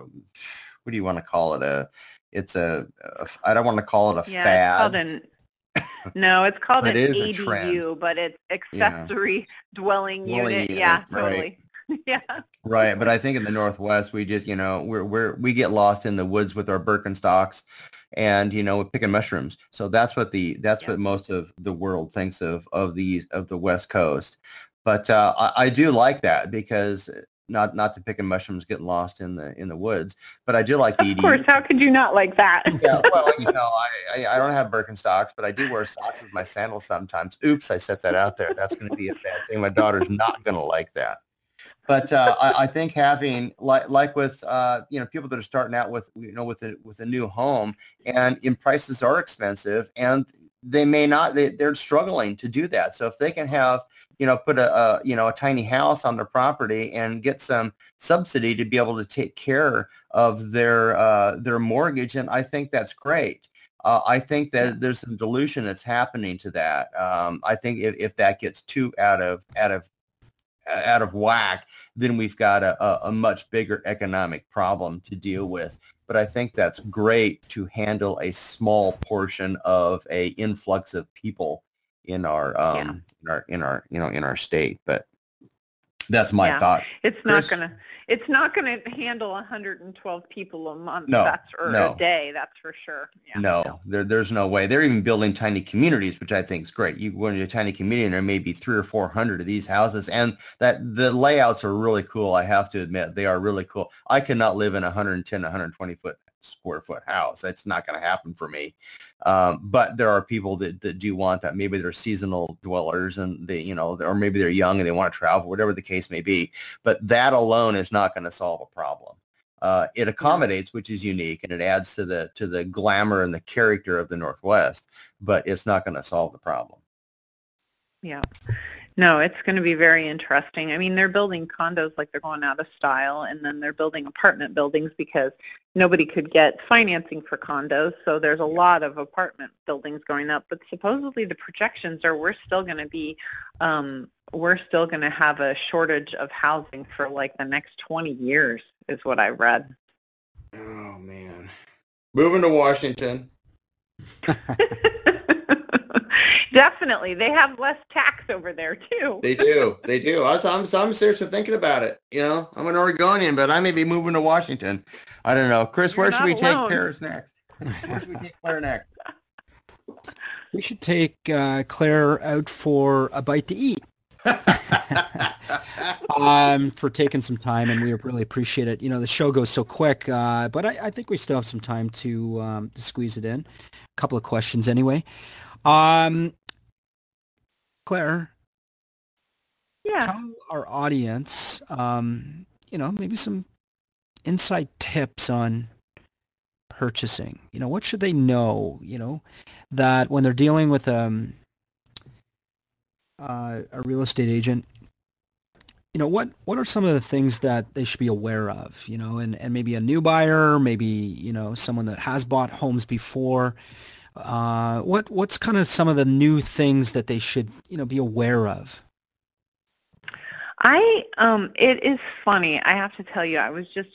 what do you want to call it? A it's a, a I don't want to call it a Yeah, fad. it's called an no, it's called an it. ADU, but it's accessory dwelling Dwelling unit. unit, Yeah, right. totally. yeah. Right, but I think in the Northwest we just you know we're we're we get lost in the woods with our Birkenstocks, and you know we're picking mushrooms. So that's what the that's Yeah. what most of the world thinks of of the of the West Coast. But uh, I, I do like that because not not to pick on mushrooms getting lost in the in the woods, but I do like the Of course, how could you not like that? yeah, well, you know, I, I, I don't have Birkenstocks, but I do wear socks with my sandals sometimes. Oops, I set that out there. That's going to be a bad thing. My daughter's not going to like that. But uh, I, I think having like like with uh, you know people that are starting out with you know with a with a new home and in prices are expensive and they may not they, they're struggling to do that. So if they can have you know, put a, a, you know a tiny house on their property and get some subsidy to be able to take care of their uh, their mortgage, and I think that's great. Uh, I think that there's some dilution that's happening to that. Um, I think if, if that gets too out of out of out of whack, then we've got a, a, much bigger economic problem to deal with. But I think that's great to handle a small portion of a influx of people in our um Yeah. in our in our you know in our state but that's my Yeah. thought It's not Chris? gonna. It's not gonna handle 112 people a month. No, that's or no. a day. That's for sure. Yeah. no there, there's no way they're even building tiny communities which i think is great you go into a tiny community and there may be three or four hundred of these houses and that the layouts are really cool i have to admit they are really cool i cannot live in a 110 120 foot square foot house that's not going to happen for me um, but there are people that, that do want that maybe they're seasonal dwellers and they you know or maybe they're young and they want to travel whatever the case may be but that alone is not going to solve a problem uh, it accommodates, which is unique, and it adds to the to the glamour and the character of the Northwest. But it's not going to solve the problem. Yeah. No, it's going to be very interesting. I mean, they're building condos like they're going out of style, and then they're building apartment buildings because nobody could get financing for condos. So there's a lot of apartment buildings going up. But supposedly the projections are we're still going to be, um, we're still going to have a shortage of housing for like the next 20 years, is what I read. Oh man, moving to Washington. Definitely, they have less tax over there too. They do, they do. I was, I'm I'm seriously thinking about it. You know, I'm an Oregonian, but I may be moving to Washington. I don't know, Chris. You're where should we alone. take Paris next? Where should we take Claire next? We should take uh, Claire out for a bite to eat. um, for taking some time, and we really appreciate it. You know, the show goes so quick, uh, but I, I think we still have some time to, um, to squeeze it in. A couple of questions anyway. Um, Claire, Yeah. tell our audience, um, you know, maybe some inside tips on purchasing. You know, what should they know? You know, that when they're dealing with um, uh, a real estate agent, you know, what what are some of the things that they should be aware of? You know, and, and maybe a new buyer, maybe you know, someone that has bought homes before. Uh, what what's kind of some of the new things that they should you know be aware of? I um it is funny. I have to tell you, I was just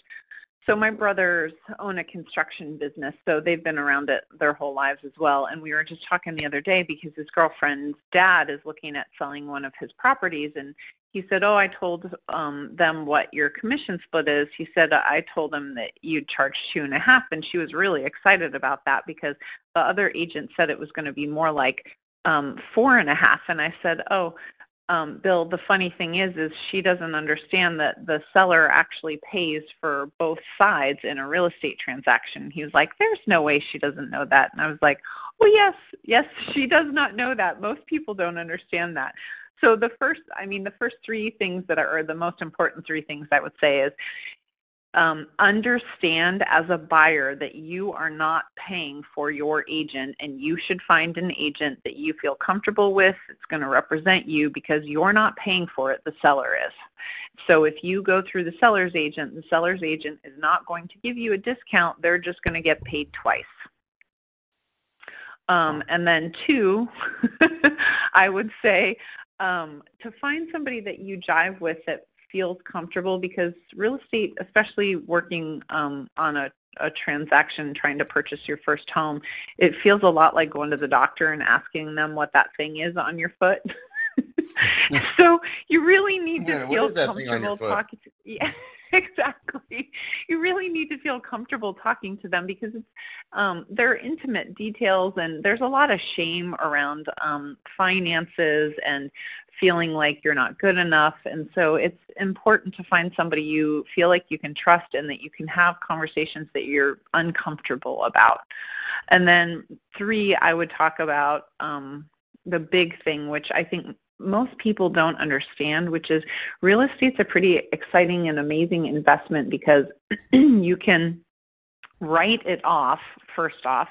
so my brothers own a construction business, so they've been around it their whole lives as well. And we were just talking the other day because his girlfriend's dad is looking at selling one of his properties and he said, oh, I told um, them what your commission split is. He said, I told them that you'd charge two and a half. And she was really excited about that because the other agent said it was going to be more like um, four and a half. And I said, oh, um, Bill, the funny thing is, is she doesn't understand that the seller actually pays for both sides in a real estate transaction. He was like, there's no way she doesn't know that. And I was like, well, yes, yes, she does not know that. Most people don't understand that. So the first, I mean, the first three things that are, the most important three things I would say is um, understand as a buyer that you are not paying for your agent and you should find an agent that you feel comfortable with. It's going to represent you because you're not paying for it. The seller is. So if you go through the seller's agent, the seller's agent is not going to give you a discount. They're just going to get paid twice. Um, and then two, I would say um, to find somebody that you jive with that feels comfortable because real estate, especially working um, on a, a transaction trying to purchase your first home, it feels a lot like going to the doctor and asking them what that thing is on your foot. so you really need to Yeah, feel is that thing comfortable talking to yeah. exactly. You really need to feel comfortable talking to them because it's um, they're intimate details, and there's a lot of shame around um, finances and feeling like you're not good enough. And so it's important to find somebody you feel like you can trust and that you can have conversations that you're uncomfortable about. And then three, I would talk about um, the big thing, which I think most people don't understand, which is real estate's a pretty exciting and amazing investment because you can write it off, first off,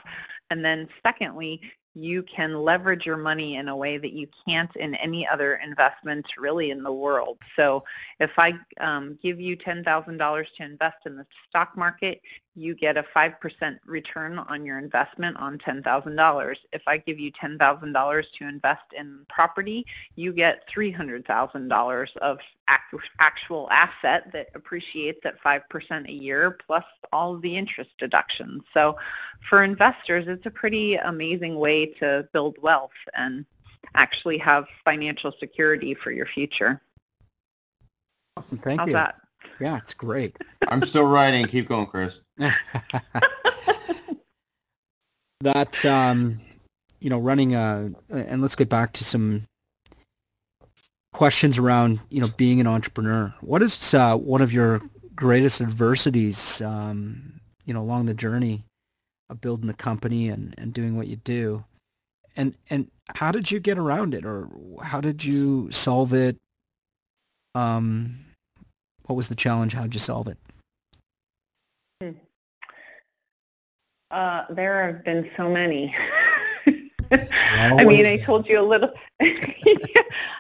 and then secondly, you can leverage your money in a way that you can't in any other investment really in the world. So if I um, give you $10,000 to invest in the stock market, you get a 5% return on your investment on $10,000. If I give you $10,000 to invest in property, you get $300,000 of actual asset that appreciates at 5% a year plus all of the interest deductions. So for investors, it's a pretty amazing way to build wealth and actually have financial security for your future. Awesome. Thank How's you. that? Yeah, it's great. I'm still writing. Keep going, Chris. that um, you know, running a and let's get back to some questions around you know being an entrepreneur. What is uh, one of your greatest adversities um, you know along the journey of building the company and, and doing what you do? And and how did you get around it, or how did you solve it? Um, what was the challenge? How did you solve it? Hmm. Uh, there have been so many. I mean, I told you a little.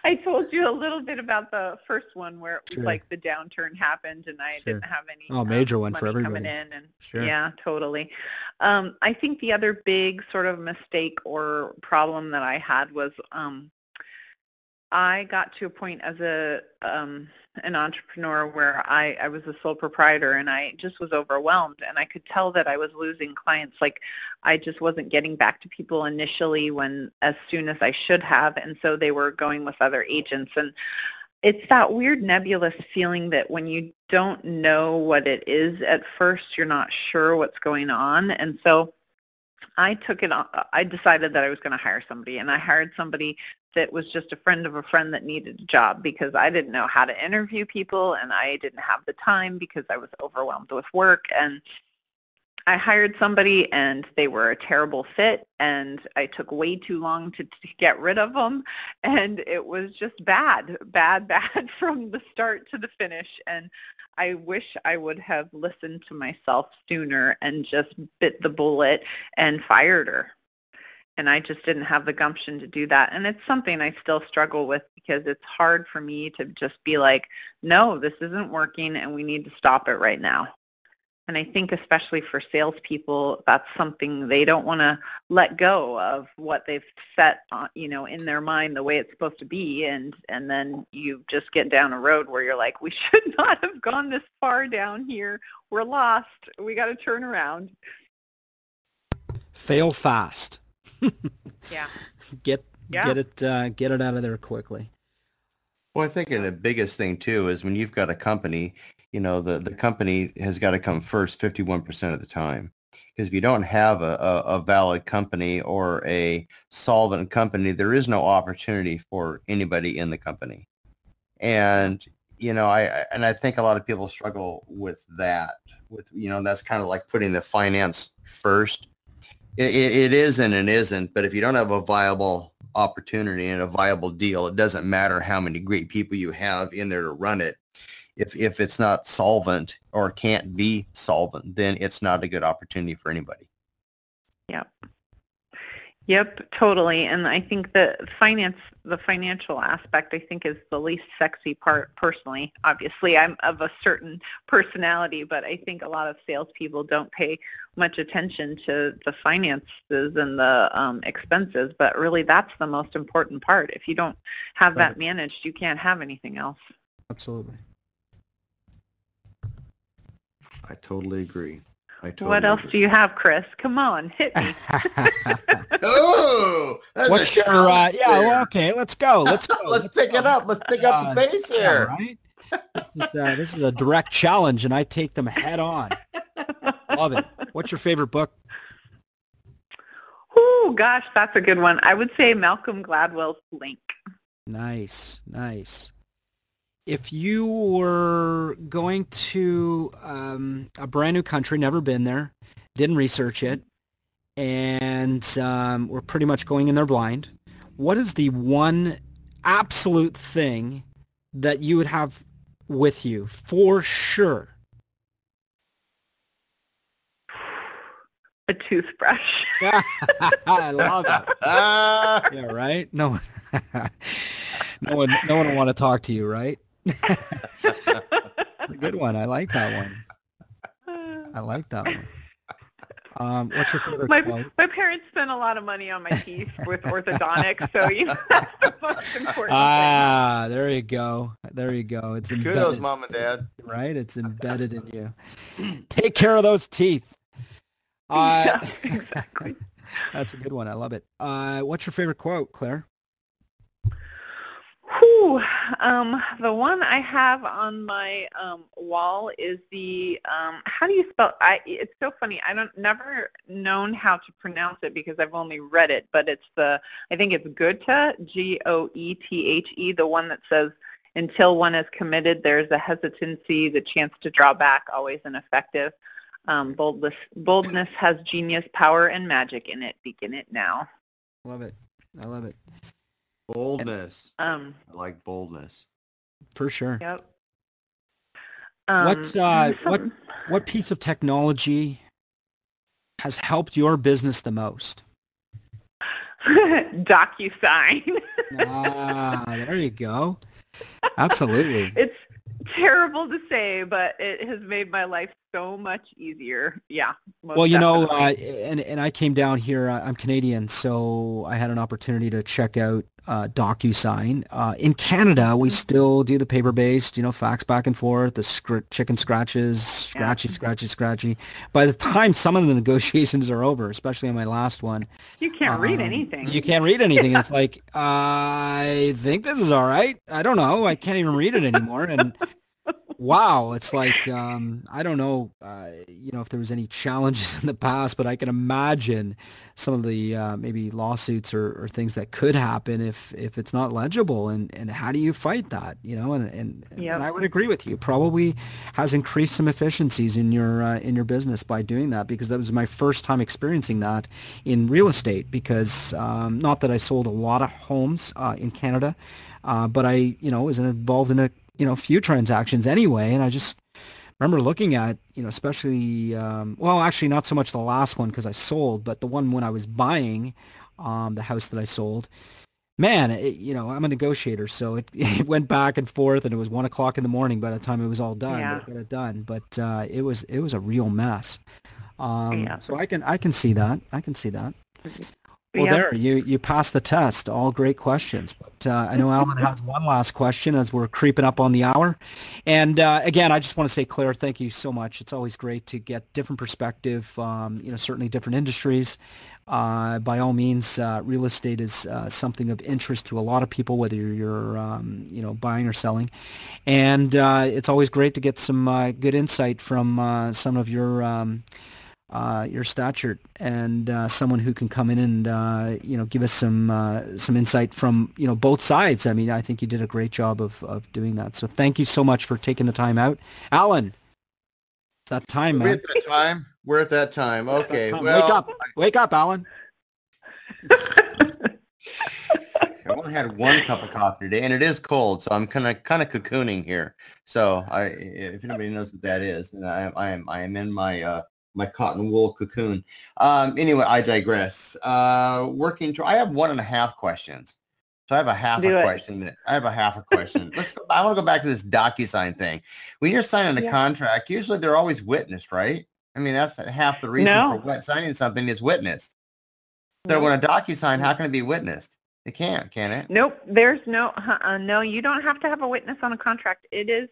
I told you a little bit about the first one where it was Sure. like the downturn happened and I Sure. didn't have any Oh, um, major one for money coming in, and Sure. yeah, totally. Um, I think the other big sort of mistake or problem that I had was um, I got to a point as a um, an entrepreneur where I, I was a sole proprietor and I just was overwhelmed and I could tell that I was losing clients. Like I just wasn't getting back to people initially when as soon as I should have and so they were going with other agents and it's that weird nebulous feeling that when you don't know what it is at first, you're not sure what's going on. And so I took it I decided that I was going to hire somebody and I hired somebody that was just a friend of a friend that needed a job because I didn't know how to interview people and I didn't have the time because I was overwhelmed with work. And I hired somebody and they were a terrible fit and I took way too long to, to get rid of them and it was just bad, bad, bad from the start to the finish. And I wish I would have listened to myself sooner and just bit the bullet and fired her and I just didn't have the gumption to do that. And it's something I still struggle with because it's hard for me to just be like, no, this isn't working and we need to stop it right now. And I think especially for salespeople, that's something they don't want to let go of what they've set, you know, in their mind the way it's supposed to be, and and then you just get down a road where you're like, we should not have gone this far down here. We're lost. We got to turn around. Fail fast. Yeah. Get Yeah. get it uh, get it out of there quickly. Well, I think the biggest thing too is when you've got a company, you know, the, the company has got to come first 51% of the time. Because if you don't have a, a, a valid company or a solvent company, there is no opportunity for anybody in the company. And, you know, I, I- and I think a lot of people struggle with that with, you know, that's kind of like putting the finance first. It, it, is and it isn't, but if you don't have a viable opportunity and a viable deal, it doesn't matter how many great people you have in there to run it. If, if it's not solvent or can't be solvent, then it's not a good opportunity for anybody. Yep. Yep, totally. And I think the finance, the financial aspect, I think is the least sexy part personally. Obviously, I'm of a certain personality, but I think a lot of salespeople don't pay much attention to the finances and the um, expenses, but really that's the most important part. If you don't have that managed, you can't have anything else. Absolutely. I totally agree. I totally what else agree. do you have, Chris? Come on, hit me. Oh, that's What's a your uh, challenge yeah? Well, okay, let's go. Let's go. Let's pick go. it up. Let's pick up the Uh, pace yeah, here. right? this, is, uh, this is a direct challenge, and I take them head on. Love it. What's your favorite book? Oh gosh, that's a good one. I would say Malcolm Gladwell's Blink. Nice, nice. If you were going to um, a brand new country, never been there, didn't research it, and um, we're pretty much going in there blind, what is the one absolute thing that you would have with you for sure? A toothbrush. I love it. yeah, right. No, no one, no one will want to talk to you, right? A good one. I like that one. I like that one. Um, what's your favorite my, quote? My parents spent a lot of money on my teeth with orthodontics, so you know that's the most important Ah, there you go. There you go. It's Kudos, embedded, mom and dad. right? It's embedded in you. Take care of those teeth. Uh. Yeah, exactly. that's a good one. I love it. Uh, what's your favorite quote, Claire? Whew. Um, the one I have on my um, wall is the um, how do you spell? I it's so funny. I don't never known how to pronounce it because I've only read it, but it's the I think it's Goethe, G O E T H E, the one that says until one is committed, there's a hesitancy, the chance to draw back, always ineffective. Um, boldness, boldness has genius, power, and magic in it. Begin it now. Love it. I love it Boldness. Um, I like boldness. for sure. yep. What Um, uh, some- what what piece of technology has helped your business the most? DocuSign. ah, there you go. Absolutely. it's terrible to say, but it has made my life so much easier. Yeah. Well, you know, uh, and and I came down here. Uh, I'm Canadian, so I had an opportunity to check out uh, DocuSign. Uh, in Canada, we Mm-hmm. still do the paper-based, you know, fax back and forth, the scr- chicken scratches, scratchy, scratchy, scratchy. By the time some of the negotiations are over, especially on my last one, you can't read um, anything. You can't read anything. It's like I think this is all right. I don't know. I can't even read it anymore. And wow, it's like um, I don't know. Uh, you know, if there was any challenges in the past, but I can imagine some of the uh, maybe lawsuits or, or things that could happen if if it's not legible. And and how do you fight that? You know, and and, Yep. and I would agree with you. Probably has increased some efficiencies in your uh, in your business by doing that because that was my first time experiencing that in real estate. Because um, not that I sold a lot of homes uh, in Canada, uh, but I you know was involved in a you know few transactions anyway, and I just remember looking at you know especially um, well actually not so much the last one because I sold, but the one when I was buying um, the house that I sold man, it, you know, I'm a negotiator, so it, it went back and forth, and it was one o'clock in the morning by the time it was all done. Yeah. Got it done, but uh, it was it was a real mess. Um, Yeah. So I can I can see that. I can see that. Well, Yeah. there you you passed the test. All great questions, but uh, I know Alan has one last question as we're creeping up on the hour. And uh, again, I just want to say, Claire, thank you so much. It's always great to get different perspective. Um, you know, certainly different industries. Uh, by all means, uh, real estate is uh, something of interest to a lot of people, whether you're um, you know buying or selling. And uh, it's always great to get some uh, good insight from uh, some of your. Um, uh, your stature and uh, someone who can come in and uh, you know give us some uh, some insight from you know both sides. I mean, I think you did a great job of, of doing that. So thank you so much for taking the time out, Alan. It's that time, man. We're at that time. We're at that time. It's that Okay. time. Well, wake up, wake up, Alan. I only had one cup of coffee today, and it is cold, so I'm kind of kind of cocooning here. So I, if anybody knows what that is, then I am I am I am in my uh, my cotton wool cocoon. Um, anyway, I digress. Uh, working. To, I have one and a half questions. So I have a half Do a it. question. I have a half a question. Let's. Go, I want to go back to this DocuSign thing. When you're signing a Yeah. contract, usually they're always witnessed, right? I mean, that's half the reason No. for signing something is witnessed. So when a DocuSign, how can it be witnessed? It can't, can it? Nope, there's no, uh, no, you don't have to have a witness on a contract. It is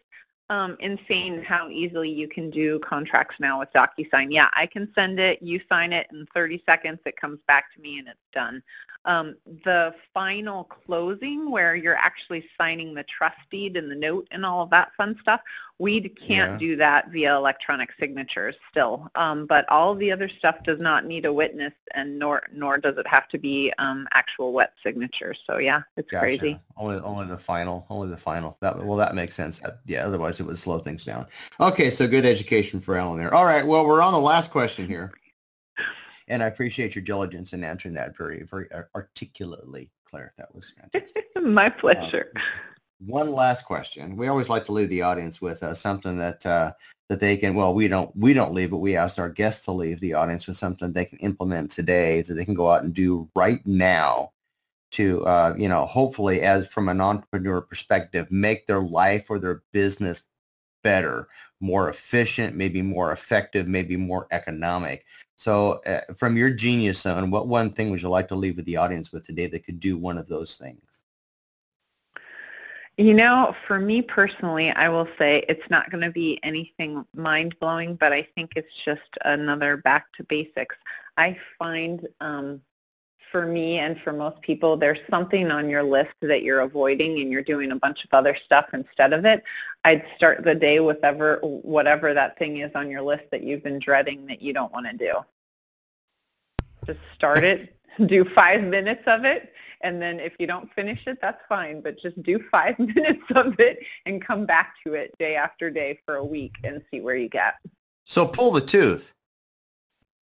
um, insane how easily you can do contracts now with DocuSign. Yeah, I can send it, you sign it in 30 seconds, it comes back to me and it's done. Um, the final closing where you're actually signing the trust deed and the note and all of that fun stuff, we can't Yeah. do that via electronic signatures still. Um, but all the other stuff does not need a witness and nor nor does it have to be um, actual wet signatures. So yeah, it's Gotcha. crazy. Only, only the final, only the final. That well, that makes sense. Yeah, otherwise it would slow things down. Okay, so good education for Alan there. All right, well, we're on the last question here, and I appreciate your diligence in answering that very, very articulately, Claire. That was fantastic. My pleasure. One last question. We always like to leave the audience with uh, something that uh, that they can. Well, we don't we don't leave, but we ask our guests to leave the audience with something they can implement today that they can go out and do right now to uh, you know hopefully as from an entrepreneur perspective make their life or their business better more efficient maybe more effective maybe more economic so uh, from your genius zone what one thing would you like to leave with the audience with today that could do one of those things You know, for me personally, I will say it's not going to be anything mind-blowing, but I think it's just another back to basics. I find um, for me and for most people, there's something on your list that you're avoiding and you're doing a bunch of other stuff instead of it. I'd start the day with ever, whatever that thing is on your list that you've been dreading that you don't want to do. Just start it, do five minutes of it, and then if you don't finish it, that's fine, but just do five minutes of it and come back to it day after day for a week and see where you get. so pull the tooth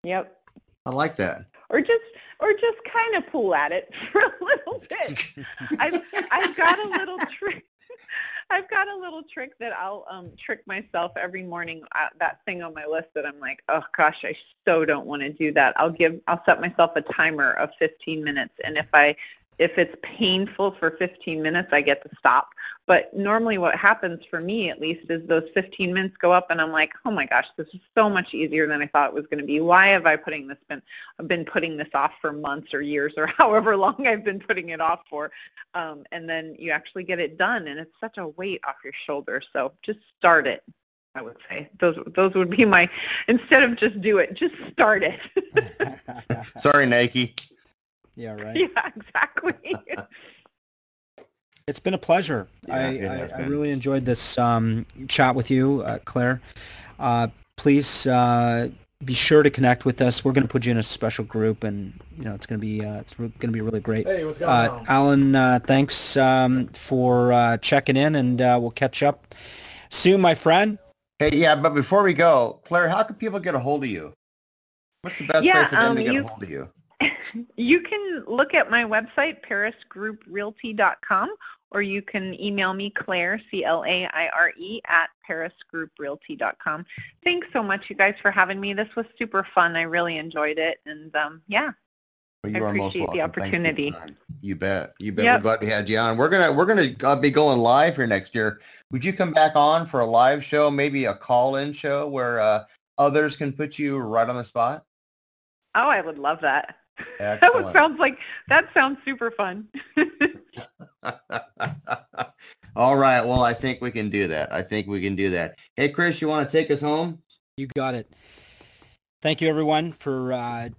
Yep. i like that Or just or just kind of pull at it for a little bit. I've I've got a little trick. I've got a little trick that I'll um, trick myself every morning. Uh, that thing on my list that I'm like, oh gosh, I so don't want to do that. I'll give, I'll set myself a timer of 15 minutes, and if I, if it's painful for 15 minutes, I get to stop. But normally, what happens for me, at least, is those 15 minutes go up, and I'm like, oh my gosh, this is so much easier than I thought it was going to be. Why have I putting this been, been putting this off for months or years or however long I've been putting it off for? um, and then you actually get it done, and it's such a weight off your shoulders. So just start it. I would say those those would be my instead of just do it, just start it. sorry nike yeah, right. yeah, exactly. It's been a pleasure. Yeah, I, I, has I really enjoyed this um, chat with you, uh, Claire. Uh, please uh, be sure to connect with us. We're going to put you in a special group, and you know it's going to be uh, it's going to be really great. Hey, what's going uh, on? Alan, uh, thanks um, for uh, checking in, and uh, we'll catch up soon, my friend. Hey, yeah, but before we go, Claire, how can people get a hold of you? What's the best Yeah, way for them um, to get you- a hold of you? You can look at my website, parisgrouprealty.com, or you can email me, Claire, C-L-A-I-R-E, at parisgrouprealty.com. Thanks so much, you guys, for having me. This was super fun. I really enjoyed it, and um, yeah, Well, I you most appreciate the opportunity. time. You bet. You bet. Yep. We're glad we had you on. We're gonna we're gonna uh, be going live here next year. Would you come back on for a live show, maybe a call-in show where uh, others can put you right on the spot? Oh, I would love that. That Excellent. would, sounds like that sounds super fun. All right. Well, I think we can do that. I think we can do that. Hey, Chris, you want to take us home? You got it. Thank you, everyone, for uh,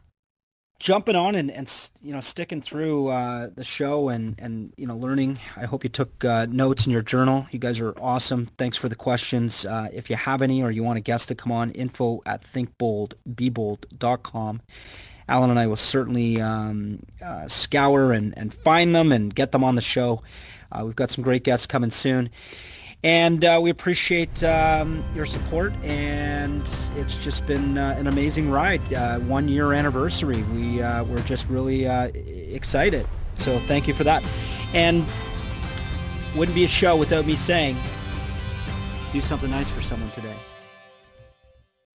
jumping on and, and you know sticking through uh, the show and and you know learning. I hope you took uh, notes in your journal. You guys are awesome. Thanks for the questions. Uh, if you have any or you want a guest to come on, info at thinkboldbebold.com. Alan and I will certainly um, uh, scour and, and find them and get them on the show. Uh, we've got some great guests coming soon. And uh, we appreciate um, your support, and it's just been uh, an amazing ride. Uh, one year anniversary. We uh, we're just really excited. So thank you for that. And wouldn't be a show without me saying, do something nice for someone today.